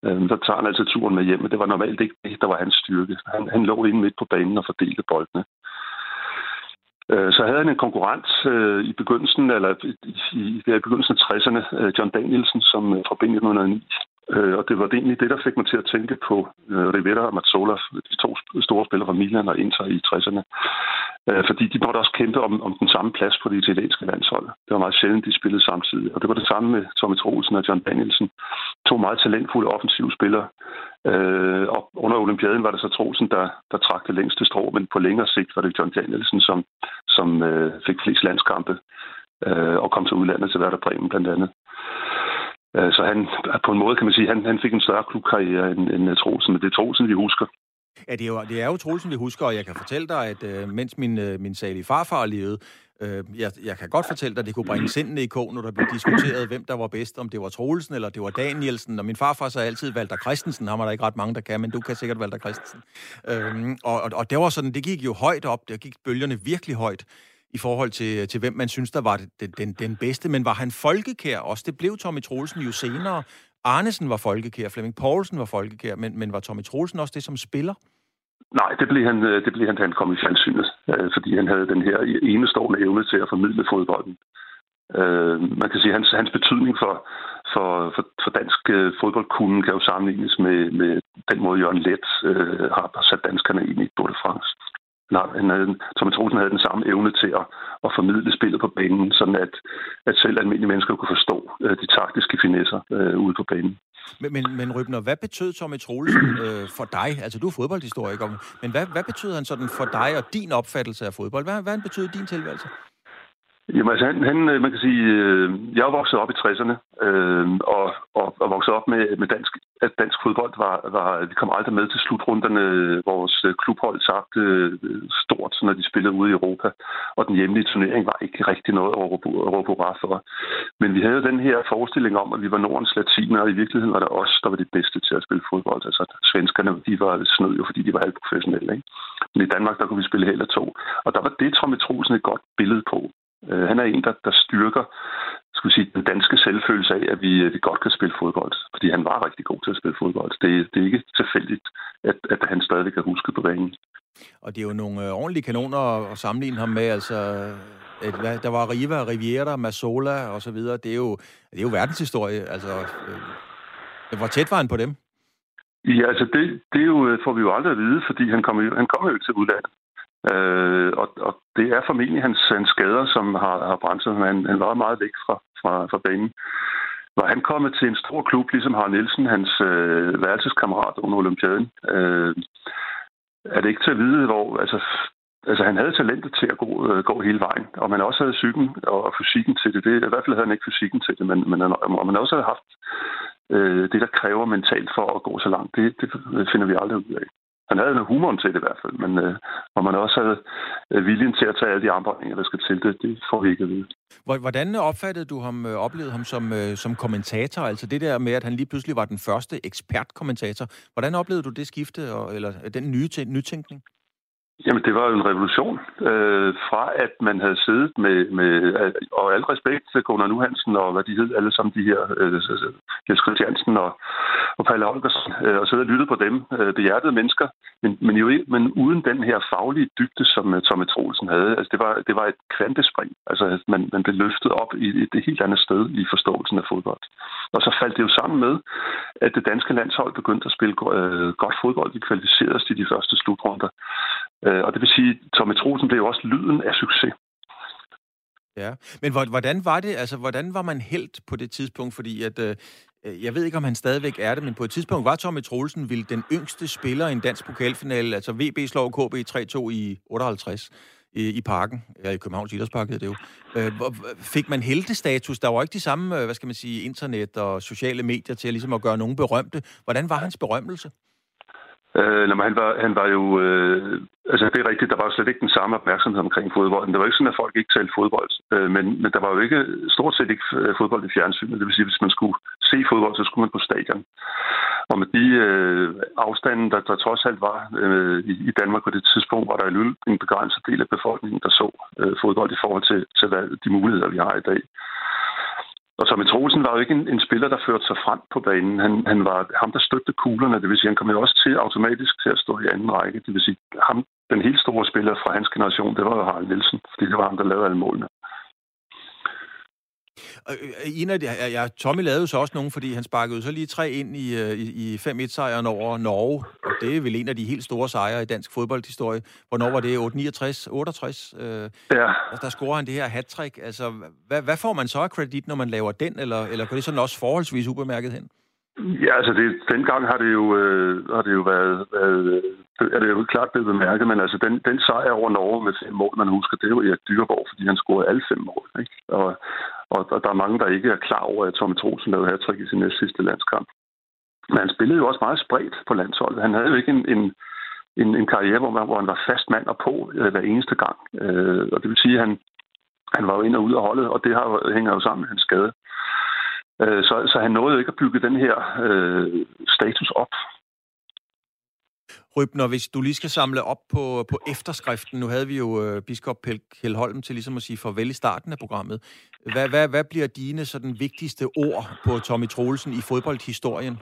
Øh, der tager han altså turen med hjem, men det var normalt ikke det, der var hans styrke. Han, han lå inde midt på banen og fordelte boldene. Øh, så havde han en konkurrent øh, i begyndelsen, eller i, i, i begyndelsen af 60'erne, øh, John Danielsen, som øh, fra 1909 Øh, og det var det egentlig det, der fik mig til at tænke på øh, Rivera og Mazzola, de to store spillere fra Milan og Inter i 60'erne. Øh, fordi de måtte også kæmpe om, om den samme plads på det italienske landshold. Det var meget sjældent, de spillede samtidig. Og det var det samme med Tommy Troelsen og John Danielsen. To meget talentfulde offensive spillere. Øh, og under olympiaden var det så Troelsen, der, der trak det længste strå, men på længere sigt var det John Danielsen, som, som øh, fik flest landskampe øh, og kom til udlandet til Werder Bremen blandt andet. Øh, så han, på en måde kan man sige, han, han fik en større klubkarriere end, end øh, Troelsen, men det er Troelsen, vi husker. Ja, det er jo, det er jo Troelsen, vi husker, og jeg kan fortælle dig, at øh, mens min, øh, min salige farfar levede, øh, jeg, jeg kan godt fortælle dig, at det kunne bringe sindene i kog, når der blev diskuteret, hvem der var bedst, om det var Troelsen eller det var Danielsen. Og min farfar så altid Valter Christensen, ham er der ikke ret mange, der kan, men du kan sikkert Valter Christensen. Øh, og, og, og det var sådan, det gik jo højt op, det gik bølgerne virkelig højt i forhold til, til hvem man synes, der var den, den, den bedste. Men var han folkekær også? Det blev Tommy Troelsen jo senere. Arnesen var folkekær, Flemming Poulsen var folkekær, men, men var Tommy Troelsen også det som spiller? Nej, det blev han, øh, det blev han da han kom i fjernsynet, øh, fordi han havde den her enestående evne til at formidle fodbolden. Øh, man kan sige, at hans, hans betydning for, for, for, for dansk øh, fodboldkunden kan jo sammenlignes med, med den måde, Jørgen Let øh, har sat danskerne ind i Tour de France. Nej, han havde, Thomas Troelsen havde den samme evne til at, at formidle spillet på banen, sådan at, at selv almindelige mennesker kunne forstå øh, de taktiske finesser øh, ude på banen. Men, men, men Rybner, hvad betød Tommy Troelsen øh, for dig? Altså, du er fodboldhistoriker, men hvad, hvad betød han sådan for dig og din opfattelse af fodbold? Hvad, hvad betød din tilværelse? Jamen altså, han, han, øh, man kan sige, øh, jeg er vokset op i 60'erne, øh, og, og, og vokset op med, med dansk, at dansk fodbold var, var, vi kom aldrig med til slutrunderne. Vores øh, klubhold sagte øh, stort, når de spillede ude i Europa, og den hjemlige turnering var ikke rigtig noget at råbe for. Men vi havde den her forestilling om, at vi var Nordens latiner, og i virkeligheden var det os, der var de bedste til at spille fodbold. Altså, svenskerne, de var snød jo, fordi de var halvprofessionelle. Ikke? Men i Danmark, der kunne vi spille heller to. Og der var det, Tommy Troelsen, et godt billede på. Øh, han er en, der, der styrker skal sige, den danske selvfølelse af, at vi, at vi godt kan spille fodbold. Fordi han var rigtig god til at spille fodbold. Det, det er ikke tilfældigt, at, at han stadig kan huske på banen. Og det er jo nogle øh, ordentlige kanoner at sammenligne ham med. Altså, et, hvad, der var Riva, Riviera, Masola og så videre. Det er jo, det er jo verdenshistorie. Altså, øh, hvor tæt var han på dem? Ja, altså det, det er jo, får vi jo aldrig at vide, fordi han kommer jo, han kommer jo ikke til udlandet. Øh, og, og det er formentlig hans, hans skader, som har, har brændt Han, han var meget væk fra, fra, fra banen. Var han kommet til en stor klub, ligesom har Nielsen, hans øh, værelseskammerat under Olympiaden, øh, er det ikke til at vide, hvor... Altså, altså han havde talentet til at gå, øh, gå hele vejen, og man også havde psyken og fysikken til det. det. I hvert fald havde han ikke fysikken til det, men, men og man også havde haft øh, det, der kræver mentalt for at gå så langt. Det, det finder vi aldrig ud af. Han havde noget humoren til det i hvert fald, men øh, om man også havde øh, viljen til at tage alle de armbåndinger, der skal til det, det får vi ikke at vide. Hvordan opfattede du ham, øh, oplevede ham som, øh, som kommentator? Altså det der med, at han lige pludselig var den første ekspertkommentator. Hvordan oplevede du det skifte, og, eller den nye nytænkning? Jamen, det var jo en revolution. Øh, fra at man havde siddet med, med og al respekt til Gunnar Nuhansen og hvad de hed, alle sammen de her, øh, Jens Christiansen og, og Palle Holgersen, øh, og sidde og lytte på dem, øh, behjertede mennesker, men, men, jo, men uden den her faglige dybde, som øh, uh, Tommy Troelsen havde. Altså, det var, det var et kvantespring. Altså, man, man blev løftet op i et helt andet sted i forståelsen af fodbold. Og så faldt det jo sammen med, at det danske landshold begyndte at spille øh, godt fodbold. De kvalificerede sig til de første slutrunder. Øh, og det vil sige, at Tommy Troelsen blev også lyden af succes. Ja, men hvordan var det, altså hvordan var man helt på det tidspunkt? Fordi at, øh, jeg ved ikke, om han stadigvæk er det, men på et tidspunkt var Tommy Troelsen vil den yngste spiller i en dansk pokalfinale, altså VB slår KB 3-2 i 58 i, i parken, ja, i Københavns Idrætspark det jo. Øh, fik man heltestatus? Der var ikke de samme, øh, hvad skal man sige, internet og sociale medier til at, ligesom at gøre nogen berømte. Hvordan var hans berømmelse? Øh, når man, han, var, han var jo... Øh, altså, det er rigtigt, der var slet ikke den samme opmærksomhed omkring fodbolden. Det var ikke sådan, at folk ikke talte fodbold. Øh, men, men der var jo ikke stort set ikke øh, fodbold i fjernsynet. Det vil sige, hvis man skulle se fodbold, så skulle man på stadion. Og med de øh, afstanden, der, der trods alt var øh, i, i Danmark på det tidspunkt, var der en begrænset del af befolkningen, der så øh, fodbold i forhold til, til hvad, de muligheder, vi har i dag. Og Tommy Troelsen var jo ikke en, en spiller, der førte sig frem på banen. Han, han var ham, der støttede kuglerne. Det vil sige, han kom jo også til automatisk til at stå i anden række. Det vil sige, ham, den helt store spiller fra hans generation, det var jo Harald Nielsen, fordi det var ham, der lavede alle målene. Øh, en af de, ja, Tommy lavede jo så også nogen, fordi han sparkede så lige tre ind i, øh, i, i 5-1-sejren over Norge. Og det er vel en af de helt store sejre i dansk fodboldhistorie. Hvornår var det? 68? 68? Øh, ja. Altså, der scorer han det her hat -trick. Altså, hvad, hvad får man så af kredit, når man laver den? Eller, eller går det sådan også forholdsvis ubemærket hen? Ja, altså det, dengang har det jo, øh, har det jo været, været øh, er det jo klart blevet bemærket, men altså den, den sejr over Norge med fem mål, man husker, det var Erik Dyreborg, fordi han scorede alle fem mål. Ikke? Og, og, og der er mange, der ikke er klar over, at Tommy Troelsen lavede hat i sin næste sidste landskamp. Men han spillede jo også meget spredt på landsholdet. Han havde jo ikke en, en, en, en karriere, hvor, man, hvor han var fast mand og på øh, hver eneste gang. Øh, og det vil sige, at han, han var jo ind og ud af holdet, og det har, hænger jo sammen med hans skade. Øh, så, så han nåede ikke at bygge den her øh, status op. Rybner, hvis du lige skal samle op på, på efterskriften. Nu havde vi jo øh, biskop Kjell Holm til ligesom at sige farvel i starten af programmet. Hvad, hvad, hvad bliver dine sådan, vigtigste ord på Tommy Troelsen i fodboldhistorien?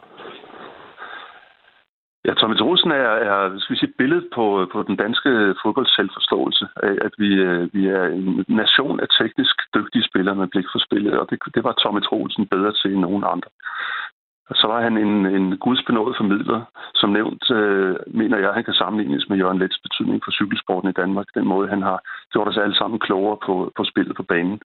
Ja, Tommy Troelsen er, er skal vi sige, et billede på, på den danske fodbolds selvforståelse. At vi, øh, vi er en nation af teknisk dygtige spillere med blik for spillet, og det, det var Tommy Troelsen bedre til end nogen andre. Så var han en, en gudsbenået formidler. Som nævnt, øh, mener jeg, at han kan sammenlignes med Jørgen Lets betydning for cykelsporten i Danmark. Den måde, han har gjort os alle sammen klogere på, på spillet på banen.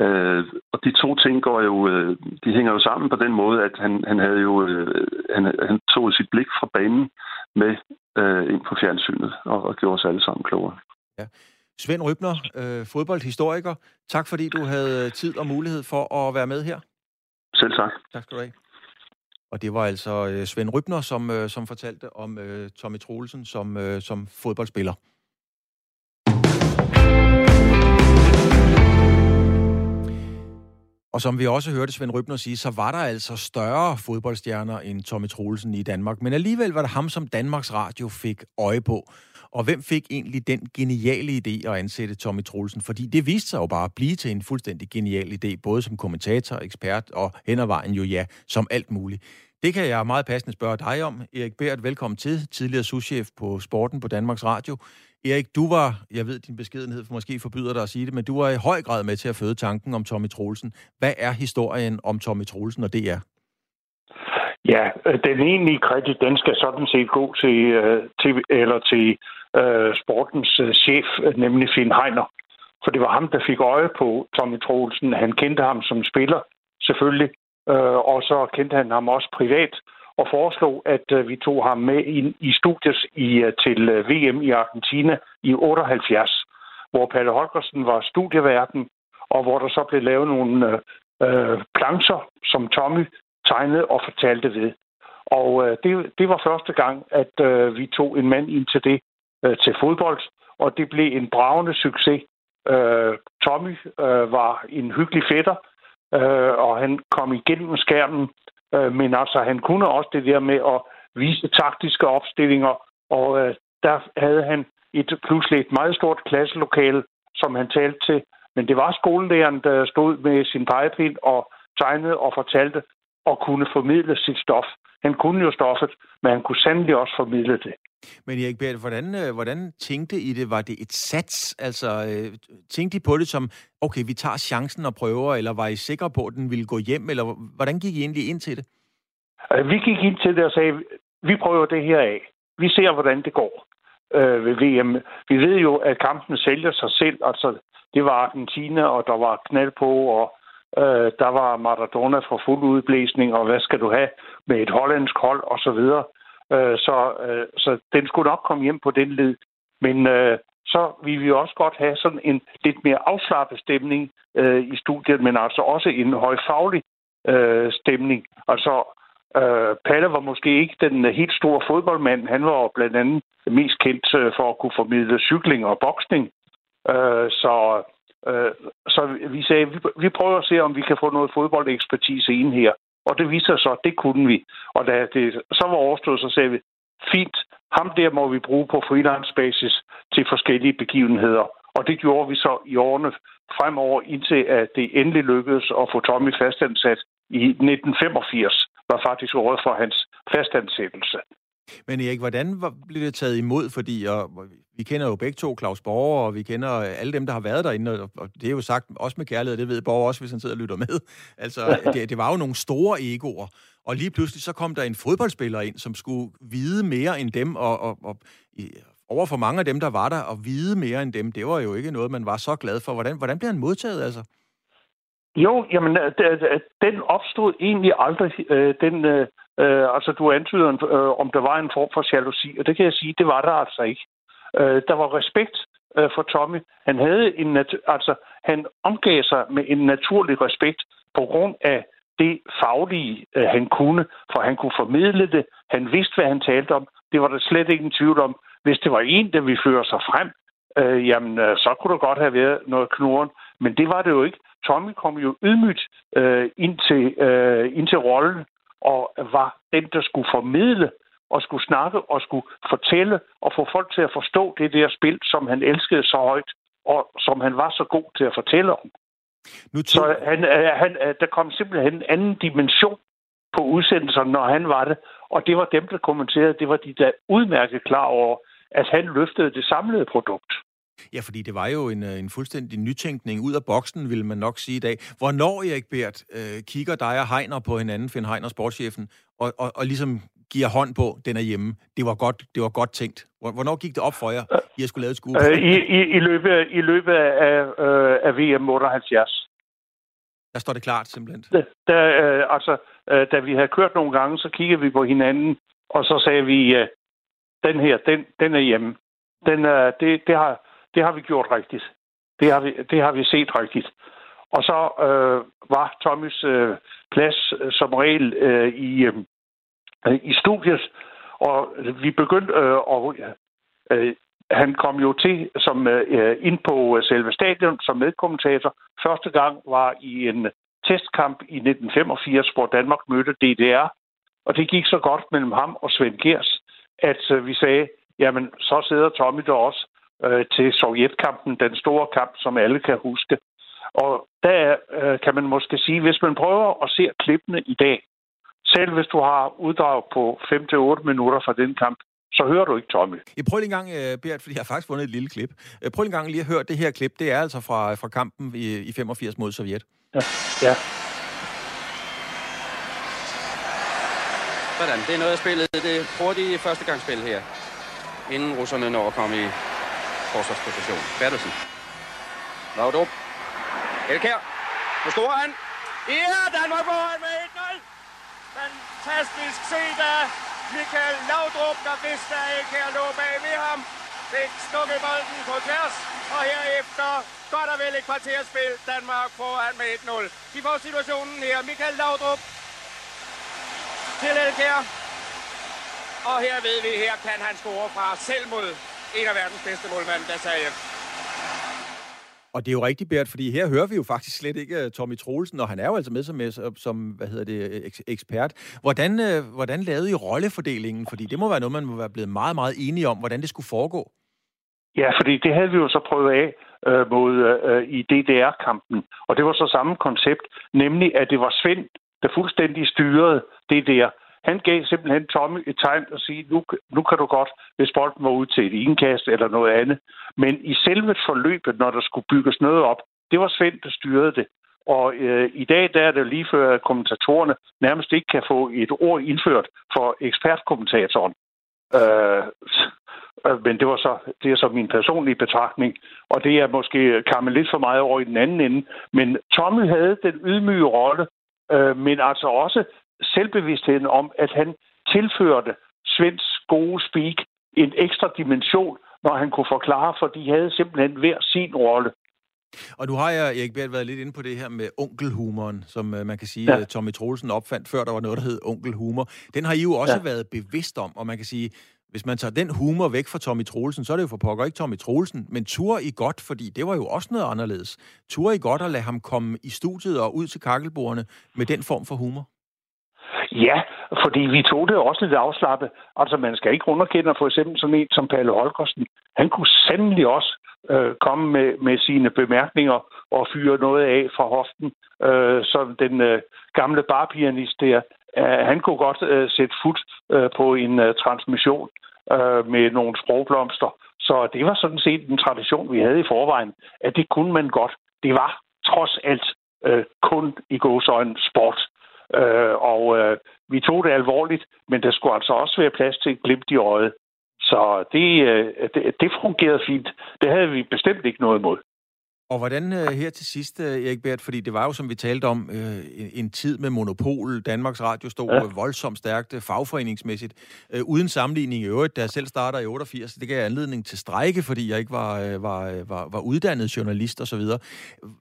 Øh, og de to ting går jo, øh, de hænger jo sammen på den måde, at han, han havde jo, øh, han, han tog sit blik fra banen med øh, ind på fjernsynet og, og gjorde os alle sammen klogere. Ja. Svend Rybner, øh, fodboldhistoriker. Tak fordi du havde tid og mulighed for at være med her. Selv tak. Tak skal du have. Og det var altså øh, Svend Rybner, som, øh, som fortalte om øh, Tommy Troelsen som, øh, som fodboldspiller. Og som vi også hørte Svend Rybner sige, så var der altså større fodboldstjerner end Tommy Troelsen i Danmark. Men alligevel var det ham, som Danmarks Radio fik øje på. Og hvem fik egentlig den geniale idé at ansætte Tommy Troelsen? Fordi det viste sig jo bare at blive til en fuldstændig genial idé, både som kommentator, ekspert og hen ad vejen jo ja, som alt muligt. Det kan jeg meget passende spørge dig om. Erik Bært, velkommen til, tidligere souschef på Sporten på Danmarks Radio. Erik, du var, jeg ved, din beskedenhed for måske forbyder dig at sige det, men du var i høj grad med til at føde tanken om Tommy Troelsen. Hvad er historien om Tommy Troelsen og DR? Ja, øh, den egentlige kredit, den skal sådan set gå til, øh, til, eller til uh, sportens øh, chef, nemlig Finn Heiner. For det var ham, der fik øje på Tommy Troelsen. Han kendte ham som spiller, selvfølgelig, uh, og så kendte han ham også privat og foreslog, at uh, vi tog ham med ind i studiet i, uh, til uh, VM i Argentina i 78, hvor Palle Holgersen var studieverden, og hvor der så blev lavet nogle uh, plancher, som Tommy tegnede og fortalte ved. Og øh, det, det var første gang, at øh, vi tog en mand ind til det, øh, til fodbold, og det blev en bravende succes. Øh, Tommy øh, var en hyggelig fætter, øh, og han kom igennem skærmen Øh, men altså, han kunne også det der med at vise taktiske opstillinger, og øh, der havde han et pludselig et meget stort klasselokale, som han talte til. Men det var skolelæreren, der stod med sin pegepind og tegnede og fortalte og kunne formidle sit stof. Han kunne jo stoffet, men han kunne sandelig også formidle det. Men Erik Bert, hvordan, øh, hvordan tænkte I det? Var det et sats? Altså, øh, tænkte I på det som, okay, vi tager chancen og prøver, eller var I sikre på, at den ville gå hjem, eller hvordan gik I egentlig ind til det? Øh, vi gik ind til det og sagde, vi prøver det her af. Vi ser, hvordan det går øh, ved VM. Vi ved jo, at kampen sælger sig selv. Altså, det var Argentina, og der var knald på, og øh, der var Maradona for fuld udblæsning, og hvad skal du have med et hollandsk hold, og så videre. Øh, så, øh, så den skulle nok komme hjem på den led. Men øh, så vil vi også godt have sådan en lidt mere afslappet stemning øh, i studiet, men altså også en højfaglig øh, stemning. Altså Øh, Palle var måske ikke den helt store fodboldmand. Han var blandt andet mest kendt øh, for at kunne formidle cykling og boksning. Øh, så, Øh, så vi sagde, vi, vi prøver at se, om vi kan få noget fodboldekspertise ind her. Og det viste sig så, at det kunne vi. Og da det så var overstået, så sagde vi, fint, ham der må vi bruge på freelance basis til forskellige begivenheder. Og det gjorde vi så i årene fremover, indtil at det endelig lykkedes at få Tommy fastansat i 1985, var faktisk året for hans fastansættelse. Men Erik, hvordan blev det taget imod? Fordi og, vi kender jo begge to Claus Borger, og vi kender alle dem, der har været derinde, og det er jo sagt også med kærlighed, det ved Borger også, hvis han sidder og lytter med. Altså, det, det var jo nogle store egoer, og lige pludselig så kom der en fodboldspiller ind, som skulle vide mere end dem, og, og, og over for mange af dem, der var der, og vide mere end dem, det var jo ikke noget, man var så glad for. Hvordan, hvordan blev han modtaget, altså? Jo, jamen, øh, øh, den opstod egentlig aldrig. Øh, den, øh, altså, du antyder, øh, om der var en form for jalousi, og det kan jeg sige, det var der altså ikke. Øh, der var respekt øh, for Tommy. Han havde en altså, han omgav sig med en naturlig respekt på grund af det faglige, øh, han kunne, for han kunne formidle det. Han vidste, hvad han talte om. Det var der slet ikke en tvivl om. Hvis det var en, der ville føre sig frem, øh, jamen, øh, så kunne der godt have været noget knuren. Men det var det jo ikke. Tommy kom jo ydmygt øh, ind, til, øh, ind til rollen, og var den, der skulle formidle og skulle snakke og skulle fortælle og få folk til at forstå det der spil, som han elskede så højt, og som han var så god til at fortælle om. Nu tog... Så han, øh, han, øh, der kom simpelthen en anden dimension på udsendelserne, når han var det. Og det var dem, der kommenterede, det var de der udmærket klar over, at han løftede det samlede produkt. Ja, fordi det var jo en, øh, en fuldstændig nytænkning ud af boksen, vil man nok sige i dag. Hvornår, Erik Bert, øh, kigger dig og Heiner på hinanden, Finn Heiner, sportschefen, og, og, og ligesom giver hånd på, den er hjemme. Det var godt, det var godt tænkt. Hvornår gik det op for jer, I har skulle lave et skue? Øh, i, i, i, løbet, I løbet af, øh, af VM 78. Der står det klart, simpelthen. Da, da, øh, altså, øh, da vi havde kørt nogle gange, så kiggede vi på hinanden, og så sagde vi, øh, den her, den, den er hjemme. Den, øh, det, det, har, det har vi gjort rigtigt. Det har vi, det har vi set rigtigt. Og så øh, var Tommys øh, plads øh, som regel øh, i, øh, i studiet, og vi begyndte øh, at... Øh, han kom jo til som øh, ind på øh, selve stadion som medkommentator. Første gang var i en testkamp i 1985, hvor Danmark mødte DDR. Og det gik så godt mellem ham og Svend Gers, at øh, vi sagde, jamen så sidder Tommy der også øh, til Sovjetkampen, den store kamp, som alle kan huske. Og der øh, kan man måske sige, hvis man prøver at se klippene i dag, selv hvis du har uddrag på 5-8 minutter fra den kamp, så hører du ikke Tommy. Jeg prøver lige en gang, øh, Bert, fordi jeg har faktisk fundet et lille klip. Øh, prøv lige en gang lige at høre det her klip. Det er altså fra, fra kampen i, i 85 mod Sovjet. Ja. ja. Sådan, det er noget af spillet. Det hurtige førstegangsspil her, inden russerne når at komme i forsvarsposition. Bertelsen. Laudrup. Elkær. Nu scorer han. Ja, Danmark foran med 1-0. Fantastisk set af Michael Laudrup, der vidste, at Elkær lå bag ved ham. Fik stukket bolden på tværs, og herefter godt og vel et kvarterspil. Danmark foran med 1-0. De får situationen her. Michael Laudrup til Elkær. Og her ved vi, her kan han score fra selv mod en af verdens bedste målmænd, der sagde og det er jo rigtigt, Bert, fordi her hører vi jo faktisk slet ikke øh, Tommy Troelsen, og han er jo altså med som, som hvad hedder det, ekspert. Hvordan, øh, hvordan lavede I rollefordelingen? Fordi det må være noget, man må være blevet meget, meget enige om, hvordan det skulle foregå. Ja, fordi det havde vi jo så prøvet af øh, mod, øh, i DDR-kampen, og det var så samme koncept, nemlig at det var Svend, der fuldstændig styrede DDR. Han gav simpelthen Tommy et tegn og sige, nu, nu kan du godt, hvis bolden var ud til et indkast eller noget andet. Men i selve forløbet, når der skulle bygges noget op, det var Svend, der styrede det. Og øh, i dag der er det lige før, at kommentatorerne nærmest ikke kan få et ord indført for ekspertkommentatoren. Øh, øh, men det var så, det er så min personlige betragtning, og det er måske kammet lidt for meget over i den anden ende. Men Tommy havde den ydmyge rolle, øh, men altså også selvbevidstheden om, at han tilførte Svends gode speak en ekstra dimension, når han kunne forklare, for de havde simpelthen hver sin rolle. Og nu har jeg, Erik Bert, været lidt inde på det her med onkelhumoren, som uh, man kan sige, ja. Øh, Tommy Troelsen opfandt, før der var noget, der hed onkelhumor. Den har I jo også ja. været bevidst om, og man kan sige, hvis man tager den humor væk fra Tommy Troelsen, så er det jo for pokker ikke Tommy Troelsen, men tur I godt, fordi det var jo også noget anderledes. Tur I godt at lade ham komme i studiet og ud til kakkelbordene med den form for humor? Ja, fordi vi tog det også lidt afslappet. Altså, man skal ikke underkende for eksempel sådan en som Palle Holgersen. Han kunne sandelig også øh, komme med, med sine bemærkninger og fyre noget af fra hoften, øh, som den øh, gamle barpianist der. Øh, han kunne godt øh, sætte fod øh, på en øh, transmission øh, med nogle sprogblomster. Så det var sådan set en tradition, vi havde i forvejen, at det kunne man godt. Det var trods alt øh, kun i gåsøjne sport. Øh, og øh, vi tog det alvorligt, men der skulle altså også være plads til et glimt i øjet. Så det, øh, det, det fungerede fint. Det havde vi bestemt ikke noget imod. Og hvordan øh, her til sidst, øh, Erik Bert, fordi det var jo, som vi talte om, øh, en tid med monopol. Danmarks Radio stod ja. voldsomt stærkt fagforeningsmæssigt. Uden sammenligning i øvrigt, da jeg selv starter i 88, det gav anledning til strejke, fordi jeg ikke var, var, var, var uddannet journalist osv.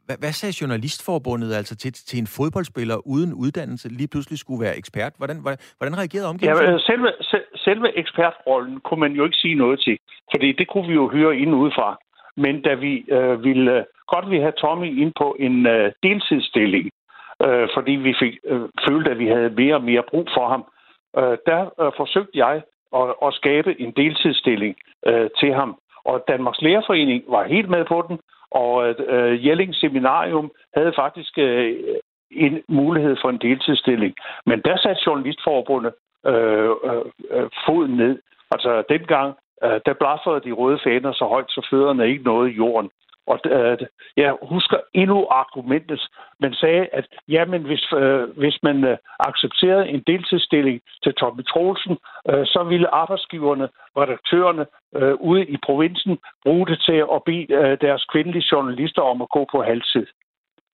Hvad, hvad sagde Journalistforbundet altså til, til en fodboldspiller uden uddannelse lige pludselig skulle være ekspert? Hvordan, hvordan, hvordan reagerede omgivelsen? Ja, selve, selve ekspertrollen kunne man jo ikke sige noget til, fordi det kunne vi jo høre ind udefra. Men da vi øh, ville øh, godt ville have Tommy ind på en øh, deltidsstilling, øh, fordi vi fik øh, følte, at vi havde mere og mere brug for ham, øh, der øh, forsøgte jeg at, at skabe en deltidsstilling øh, til ham. Og Danmarks Lærerforening var helt med på den, og øh, Jelling Seminarium havde faktisk øh, en mulighed for en deltidsstilling. Men der satte Journalistforbundet øh, øh, øh foden ned. Altså dengang, øh, der blaffede de røde faner så højt, så fødderne ikke nåede jorden. Og øh, jeg husker endnu argumentet. Man sagde, at jamen, hvis, øh, hvis man øh, accepterede en deltidsstilling til Tommy Troelsen, øh, så ville arbejdsgiverne, redaktørerne øh, ude i provinsen bruge det til at bede øh, deres kvindelige journalister om at gå på halvtid.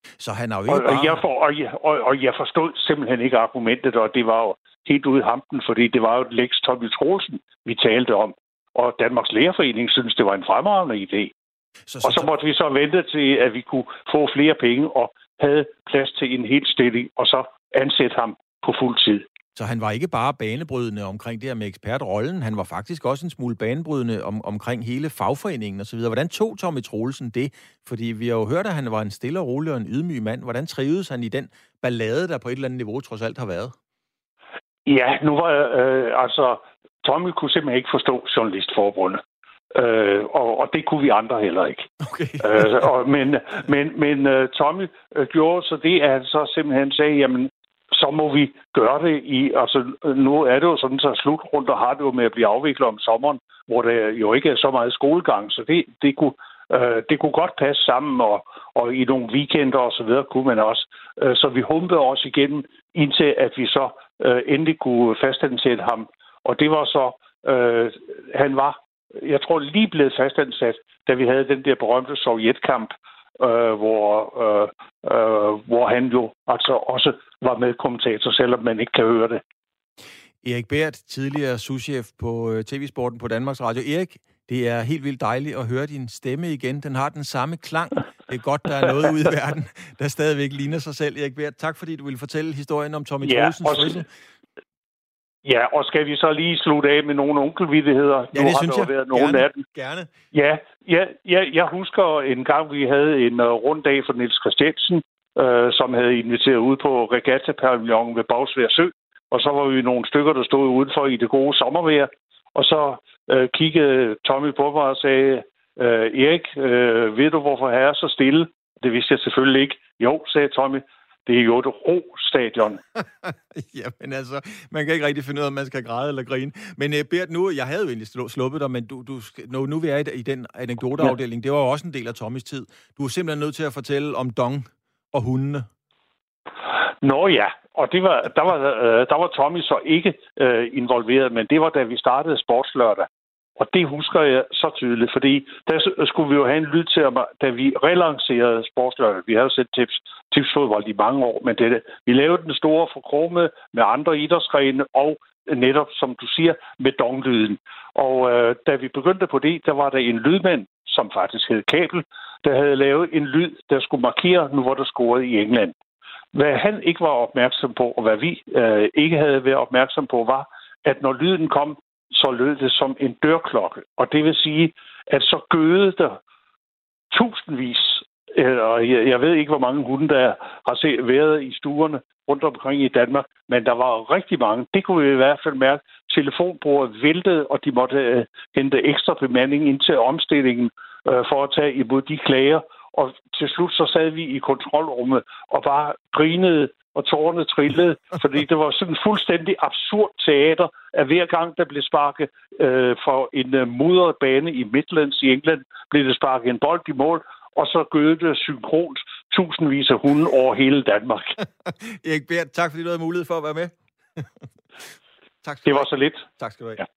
Så han har jo ikke og, bare... jeg for, og, jeg, og, og jeg forstod simpelthen ikke argumentet, og det var jo helt ude i hampen, fordi det var jo et Lex Tommy Troelsen, vi talte om. Og Danmarks Lærerforening synes, det var en fremragende idé. Så, så, og så måtte vi så vente til, at vi kunne få flere penge og havde plads til en helt stilling, og så ansætte ham på fuld tid. Så han var ikke bare banebrydende omkring det her med ekspertrollen, han var faktisk også en smule banebrydende om, omkring hele fagforeningen osv. Hvordan tog Tommy Troelsen det? Fordi vi har jo hørt, at han var en stille og rolig og en ydmyg mand. Hvordan trivedes han i den ballade, der på et eller andet niveau trods alt har været? Ja, nu var øh, altså, Tommy kunne simpelthen ikke forstå Journalistforbundet. Øh, og, og det kunne vi andre heller ikke. Okay. øh, og, men men, men uh, Tommy uh, gjorde så det, at han så simpelthen sagde, jamen, så må vi gøre det i... Altså, nu er det jo sådan, så slutrunder har det jo med at blive afviklet om sommeren, hvor der jo ikke er så meget skolegang, så det, det kunne... Uh, det kunne godt passe sammen, og, og i nogle weekender og så videre kunne man også. Uh, så vi humpede også igennem, indtil at vi så uh, endelig kunne fastansætte ham. Og det var så, uh, han var jeg tror, lige blevet fastansat, da vi havde den der berømte sovjetkamp, øh, hvor, øh, øh, hvor han jo altså også var med kommentator, selvom man ikke kan høre det. Erik Bært, tidligere souschef på øh, TV-sporten på Danmarks Radio. Erik, det er helt vildt dejligt at høre din stemme igen. Den har den samme klang. Det er godt, der er noget ude i verden, der stadigvæk ligner sig selv. Erik Bært, tak fordi du ville fortælle historien om Tommy ja, fødsel. Ja, og skal vi så lige slutte af med nogle onkelvittigheder? Ja, det nu synes har der jeg. Været nogle gerne, af dem. gerne. Ja, ja, ja, jeg husker en gang, vi havde en uh, runddag for Niels Christiansen, uh, som havde inviteret ud på regatta ved Bagsvær Sø. Og så var vi nogle stykker, der stod udenfor i det gode sommervejr. Og så uh, kiggede Tommy på mig og sagde, uh, Erik, uh, ved du, hvorfor her er så stille? Det vidste jeg selvfølgelig ikke. Jo, sagde Tommy, det er jo et ro-stadion. Jamen altså, man kan ikke rigtig finde ud af, om man skal græde eller grine. Men uh, Bert, nu, jeg havde jo egentlig sluppet dig, men du, du, nu, nu vi er i, i den anekdoteafdeling, det var jo også en del af Tommys tid. Du er simpelthen nødt til at fortælle om Dong og hundene. Nå ja, og det var, der, var, øh, der var Tommy så ikke øh, involveret, men det var da vi startede Sportslørdag. Og det husker jeg så tydeligt, fordi der skulle vi jo have en lyd til, da vi relancerede sportslørdag. Vi havde set tips, tipsfodbold i mange år, men det, vi lavede den store forkrome med andre idrætsgrene og netop, som du siger, med donglyden. Og øh, da vi begyndte på det, der var der en lydmand, som faktisk hed Kabel, der havde lavet en lyd, der skulle markere, nu hvor der scorede i England. Hvad han ikke var opmærksom på, og hvad vi øh, ikke havde været opmærksom på, var, at når lyden kom, så lød det som en dørklokke. Og det vil sige, at så gøde der tusindvis, og jeg, jeg ved ikke, hvor mange hunde, der har set, været i stuerne rundt omkring i Danmark, men der var rigtig mange. Det kunne vi i hvert fald mærke. Telefonbordet væltede, og de måtte øh, hente ekstra bemanding ind til omstillingen uh, for at tage imod de klager. Og til slut så sad vi i kontrolrummet og bare grinede og tårerne trillede, fordi det var sådan en fuldstændig absurd teater, at hver gang der blev sparket øh, for en øh, mudret bane i Midlands i England, blev det sparket en bold i mål, og så gød det synkront tusindvis af hunde over hele Danmark. Erik Bert, tak fordi du havde mulighed for at være med. tak det var så lidt. Tak skal du have. Ja.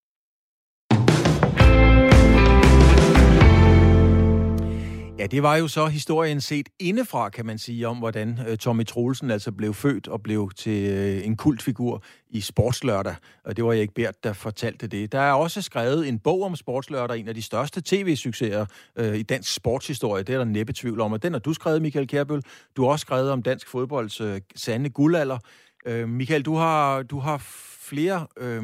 Ja, det var jo så historien set indefra, kan man sige, om hvordan øh, Tommy Troelsen altså blev født og blev til øh, en kultfigur i Sportslørdag. Og det var Erik Bert, der fortalte det. Der er også skrevet en bog om Sportslørdag, en af de største tv-succeser øh, i dansk sportshistorie. Det er der næppe tvivl om. Og den har du skrevet, Michael Kærbøl. Du har også skrevet om dansk fodbolds øh, sande guldalder. Øh, Michael, du har, du har flere øh,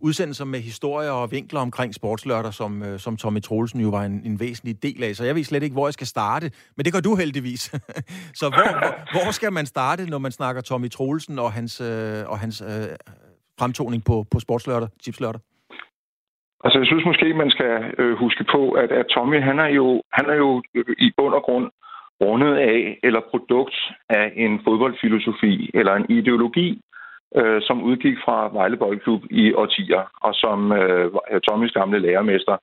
udsendelser med historier og vinkler omkring sportslørdag, som, øh, som Tommy Troelsen jo var en, en væsentlig del af. Så jeg ved slet ikke, hvor jeg skal starte. Men det gør du heldigvis. så hvor, hvor, hvor skal man starte, når man snakker Tommy Troelsen og hans, øh, og hans øh, fremtoning på, på sportslørdag, tipslørdag? Altså, jeg synes måske, man skal øh, huske på, at, at Tommy, han er, jo, han er jo øh, i bund og grund rundet af eller produkt af en fodboldfilosofi eller en ideologi, øh, som udgik fra Vejle Boldklub i årtier, og som øh, Tommys gamle lærermester,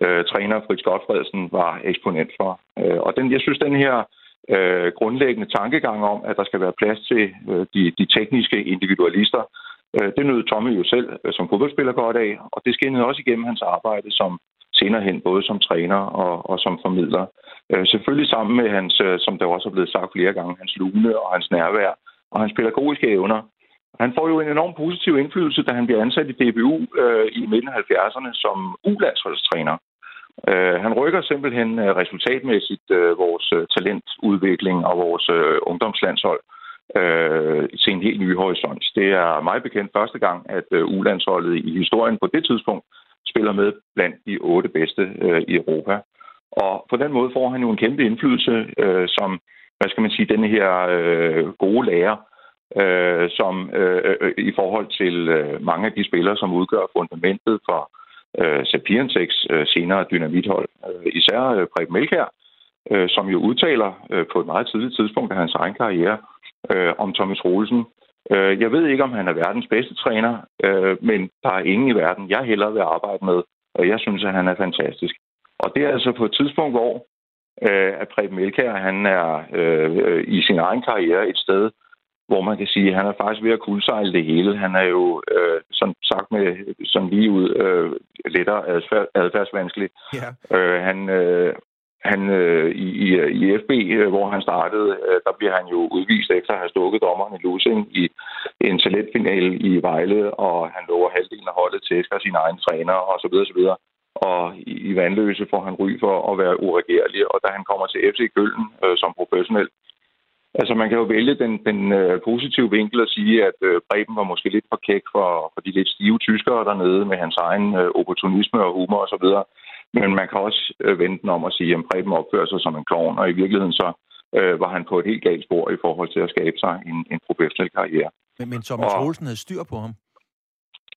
øh, træner Fritz Godfredsen, var eksponent for. Øh, og den, jeg synes, den her øh, grundlæggende tankegang om, at der skal være plads til øh, de, de tekniske individualister, øh, det nød Tommy jo selv øh, som fodboldspiller godt af, og det skinnede også igennem hans arbejde som senere hen, både som træner og, og som formidler. Øh, selvfølgelig sammen med hans, øh, som der også er blevet sagt flere gange, hans lune og hans nærvær og hans pædagogiske evner, han får jo en enorm positiv indflydelse, da han bliver ansat i DBU øh, i midten af 70'erne som ulandsholdstræner. Øh, han rykker simpelthen øh, resultatmæssigt øh, vores øh, talentudvikling og vores øh, ungdomslandshold øh, til en helt ny horisont. Det er mig bekendt første gang, at øh, ulandsholdet i historien på det tidspunkt spiller med blandt de otte bedste øh, i Europa. Og på den måde får han jo en kæmpe indflydelse øh, som, hvad skal man sige, denne her øh, gode lærer, øh, som øh, øh, i forhold til øh, mange af de spillere, som udgør fundamentet for øh, Sapientex øh, senere dynamithold. Øh, især øh, Preben Melkær, øh, som jo udtaler øh, på et meget tidligt tidspunkt af hans egen karriere øh, om Thomas Rolsen. Øh, jeg ved ikke, om han er verdens bedste træner, øh, men der er ingen i verden, jeg hellere vil arbejde med, og jeg synes, at han er fantastisk. Og det er altså på et tidspunkt, hvor øh, at Preben Melkær, han er i sin egen karriere et sted, hvor man kan sige, at han er faktisk ved at kuldsejle det hele. Han er jo, øh, som sagt med sådan lige ud, øh, lettere adfærd, adfærdsvanskelig. Ja. Øh, han, øh, han øh, i, i, i FB, øh, hvor han startede, øh, der bliver han jo udvist efter at have stukket dommeren i losing i en talentfinale i Vejle, og han lover halvdelen af holdet til at sin egen træner, og så videre, så videre. Og i, i vandløse får han ry for at være uregerlig, og da han kommer til FC Køln øh, som professionel, Altså, man kan jo vælge den, den øh, positive vinkel og sige, at øh, Breben var måske lidt for kæk for, for de lidt stive tyskere dernede med hans egen øh, opportunisme og humor osv. Men man kan også øh, vende den om og sige, at Breben opfører sig som en klovn, og i virkeligheden så øh, var han på et helt galt spor i forhold til at skabe sig en, en professionel karriere. Men, men Thomas og, Olsen havde styr på ham?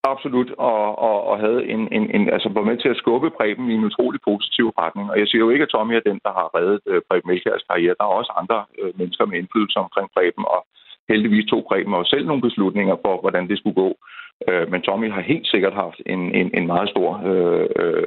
Absolut, og, og, og havde en, en, en, altså var med til at skubbe Preben i en utrolig positiv retning. Og jeg siger jo ikke, at Tommy er den, der har reddet øh, Preben Melkjærs karriere. Der er også andre øh, mennesker med indflydelse omkring Preben, og heldigvis tog Preben også selv nogle beslutninger for, hvordan det skulle gå. Øh, men Tommy har helt sikkert haft en, en, en meget stor øh, øh,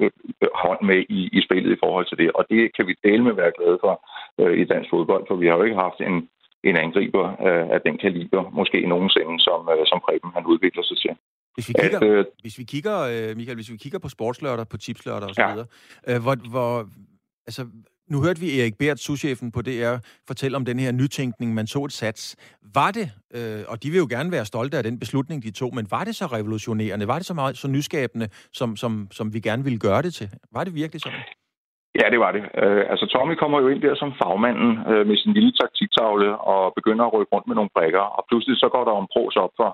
øh, hånd med i, i spillet i forhold til det, og det kan vi dele med være glade for øh, i dansk fodbold, for vi har jo ikke haft en en angriber øh, af den kaliber, måske nogensinde, som, øh, som Preben han udvikler sig til. Hvis vi kigger, at, øh, hvis vi kigger øh, Michael, hvis vi kigger på sportslørdag, på tipslørdag osv., ja. øh, hvor, hvor, altså, nu hørte vi Erik Bert, souschefen på DR, fortælle om den her nytænkning, man så et sats. Var det, øh, og de vil jo gerne være stolte af den beslutning, de tog, men var det så revolutionerende? Var det så meget så nyskabende, som, som, som vi gerne ville gøre det til? Var det virkelig sådan? Ja, det var det. Øh, altså, Tommy kommer jo ind der som fagmanden øh, med sin lille taktiktavle og begynder at rykke rundt med nogle brækker, og pludselig så går der en pros op for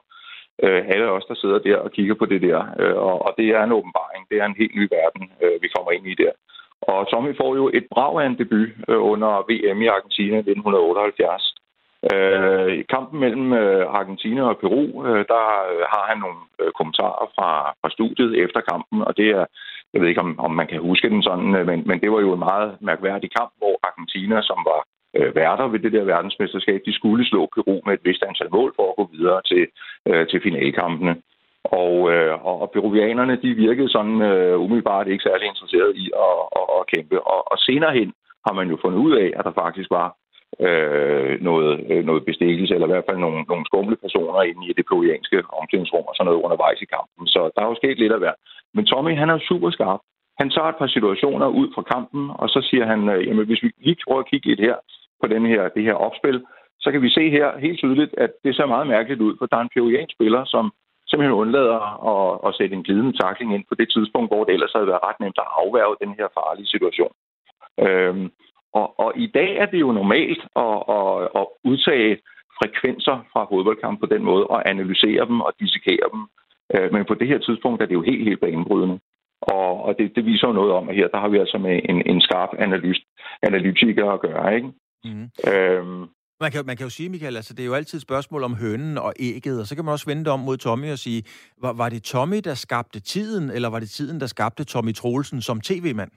øh, alle os, der sidder der og kigger på det der. Øh, og, og det er en åbenbaring. Det er en helt ny verden, øh, vi kommer ind i der. Og Tommy får jo et brag af en debut øh, under VM i Argentina 1978. Øh, I kampen mellem øh, Argentina og Peru, øh, der har han nogle kommentarer fra, fra studiet efter kampen, og det er, jeg ved ikke, om, om man kan huske den sådan, men, men det var jo en meget mærkværdig kamp, hvor Argentina, som var øh, værter ved det der verdensmesterskab, de skulle slå Peru med et vist antal mål for at gå videre til, øh, til finalkampene. Og, øh, og peruvianerne, de virkede sådan øh, umiddelbart ikke særlig interesserede i at, at, at kæmpe. Og, og senere hen har man jo fundet ud af, at der faktisk var øh, noget, øh, noget bestikkelse, eller i hvert fald nogle, nogle skumle personer inde i det peruvianske omklædningsrum og sådan noget undervejs i kampen. Så der er jo sket lidt af hvert. Men Tommy, han er jo super skarp. Han tager et par situationer ud fra kampen, og så siger han, øh, jamen hvis vi lige prøver at kigge lidt her på den her, det her opspil, så kan vi se her helt tydeligt, at det ser meget mærkeligt ud, for der er en peruviansk spiller, som simpelthen undlader at, at sætte en glidende takling ind på det tidspunkt, hvor det ellers havde været ret nemt at afværge den her farlige situation. Øhm, og, og i dag er det jo normalt at, at, at udtage frekvenser fra fodboldkamp på den måde, og analysere dem og dissekere dem. Øh, men på det her tidspunkt er det jo helt, helt banebrydende. Og, og det, det viser jo noget om, at her der har vi altså med en, en skarp analyst, analytiker at gøre. Ikke? Mm. Øhm, man kan, man kan jo sige, Michael, altså det er jo altid et spørgsmål om hønen og ægget, og så kan man også vende det om mod Tommy og sige, var, var det Tommy, der skabte tiden, eller var det tiden, der skabte Tommy Troelsen som tv-mand?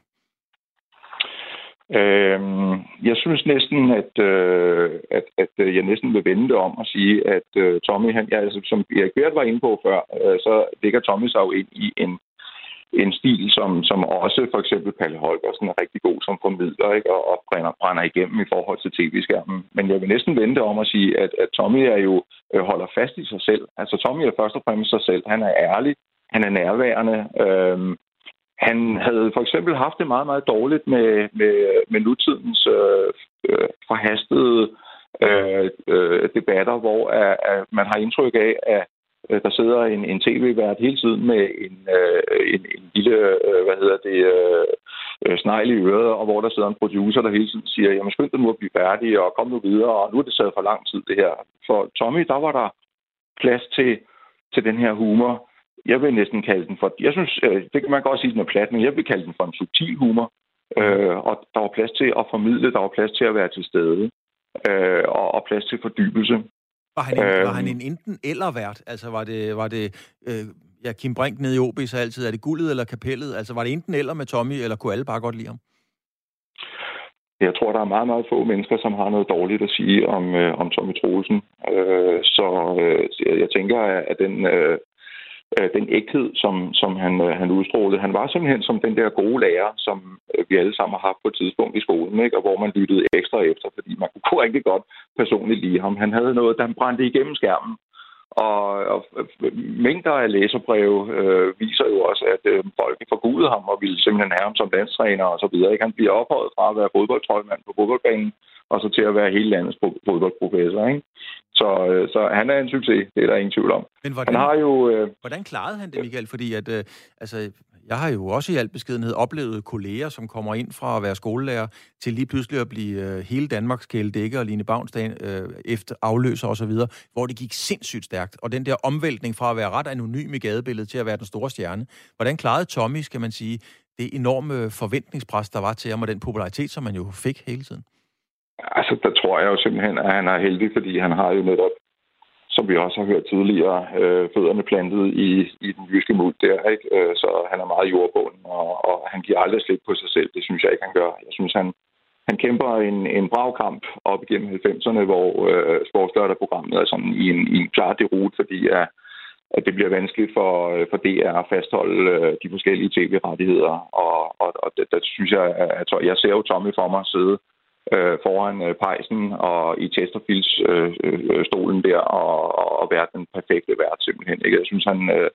Øhm, jeg synes næsten, at, øh, at, at øh, jeg næsten vil vende det om og sige, at øh, Tommy, han, ja, altså, som Erik Bert var inde på før, øh, så ligger Tommy sig jo ind i en, en stil, som, som også for eksempel Palle Holgersen er rigtig god som formidler ikke? og, og brænder, brænder igennem i forhold til tv-skærmen. Men jeg vil næsten vende om at sige, at, at Tommy er jo øh, holder fast i sig selv. Altså Tommy er først og fremmest sig selv. Han er ærlig, han er nærværende, Øhm, han havde for eksempel haft det meget, meget dårligt med, med, med nutidens øh, øh, forhastede øh, øh, debatter, hvor at, at man har indtryk af, at Øh, der sidder en, en tv-vært hele tiden med en, øh, en, en lille, øh, hvad hedder det, øh, øh, snegl i øret, og hvor der sidder en producer, der hele tiden siger, jamen skynd dig nu at blive færdig, og kom nu videre, og nu er det taget for lang tid, det her. For Tommy, der var der plads til, til den her humor, jeg vil næsten kalde den for, jeg synes, øh, det kan man godt sige, den er plat, men jeg vil kalde den for en subtil humor. Øh, og der var plads til at formidle, der var plads til at være til stede, øh, og, og plads til fordybelse. Var han en, øh, var han en enten eller vært? Altså var det, var det øh, ja, Kim Brink nede i OB så altid, er det guldet eller kapellet? Altså var det enten eller med Tommy, eller kunne alle bare godt lide ham? Jeg tror, der er meget, meget få mennesker, som har noget dårligt at sige om, øh, om Tommy Troelsen. Øh, så øh, jeg tænker, at den, øh, øh, den ægthed, som, som han, øh, han udstrålede. Han var simpelthen som den der gode lærer, som øh, vi alle sammen har haft på et tidspunkt i skolen, ikke? og hvor man lyttede ekstra efter, fordi man kunne rigtig godt personligt lide ham. Han havde noget, der han brændte igennem skærmen. Og, og mængder af læserbreve øh, viser jo også, at øh, folk forgudede ham og ville simpelthen have ham som landstræner og så videre. Ikke? Han bliver ophøjet fra at være fodboldtrøjmand på fodboldbanen og så til at være hele landets fodboldprofessor. Ikke? Så, øh, så han er en succes, det er der ingen tvivl om. Men hvordan, han har jo, øh, hvordan klarede han det, Michael? Fordi at, øh, altså, jeg har jo også i al beskedenhed oplevet kolleger, som kommer ind fra at være skolelærer til lige pludselig at blive øh, hele Danmarks kæledække og Line Bavnsdagen øh, efter afløser osv., hvor det gik sindssygt stærkt. Og den der omvæltning fra at være ret anonym i gadebilledet til at være den store stjerne. Hvordan klarede Tommy, skal man sige, det enorme forventningspres, der var til ham, og den popularitet, som man jo fik hele tiden? Altså, der tror jeg jo simpelthen, at han er heldig, fordi han har jo netop, som vi også har hørt tidligere, øh, fødderne plantet i, i den jyske muld der, ikke? Øh, så han er meget jordbunden, og, og han giver aldrig slip på sig selv. Det synes jeg ikke, han gør. Jeg synes, han, han kæmper en, en brav kamp op igennem 90'erne, hvor øh, sportslørdag-programmet er sådan i en, i en klar derut, fordi at, at det bliver vanskeligt for, øh, for DR at fastholde øh, de forskellige tv-rettigheder. Og, og, og der, der synes jeg, at jeg ser jo Tommy for mig sidde øh, Øh, foran øh, pejsen og i Chesterfields øh, øh, stolen der og, og være den perfekte vært simpelthen. Ikke? Jeg synes, han, øh,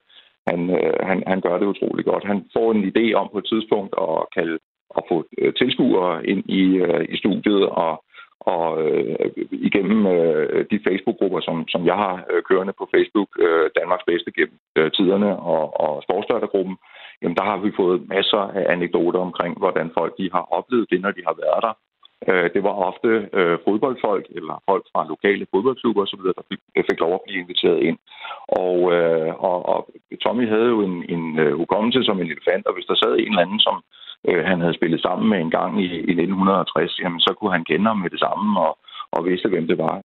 han, øh, han, han gør det utrolig godt. Han får en idé om på et tidspunkt at, kalde, at få øh, tilskuere ind i, øh, i studiet og og øh, igennem øh, de Facebook-grupper, som, som jeg har øh, kørende på Facebook, øh, Danmarks bedste gennem øh, tiderne og, og sportsdørtergruppen, jamen der har vi fået masser af anekdoter omkring, hvordan folk de har oplevet det, når de har været der. Øh, det var ofte øh, fodboldfolk eller folk fra lokale fodboldklubber osv., der fik, fik lov at blive inviteret ind. Og, øh, og, og Tommy havde jo en, en uh, hukommelse som en elefant, og hvis der sad en eller anden, som øh, han havde spillet sammen med en gang i, i 1960, jamen så kunne han kende ham med det samme og, og vidste, hvem det var.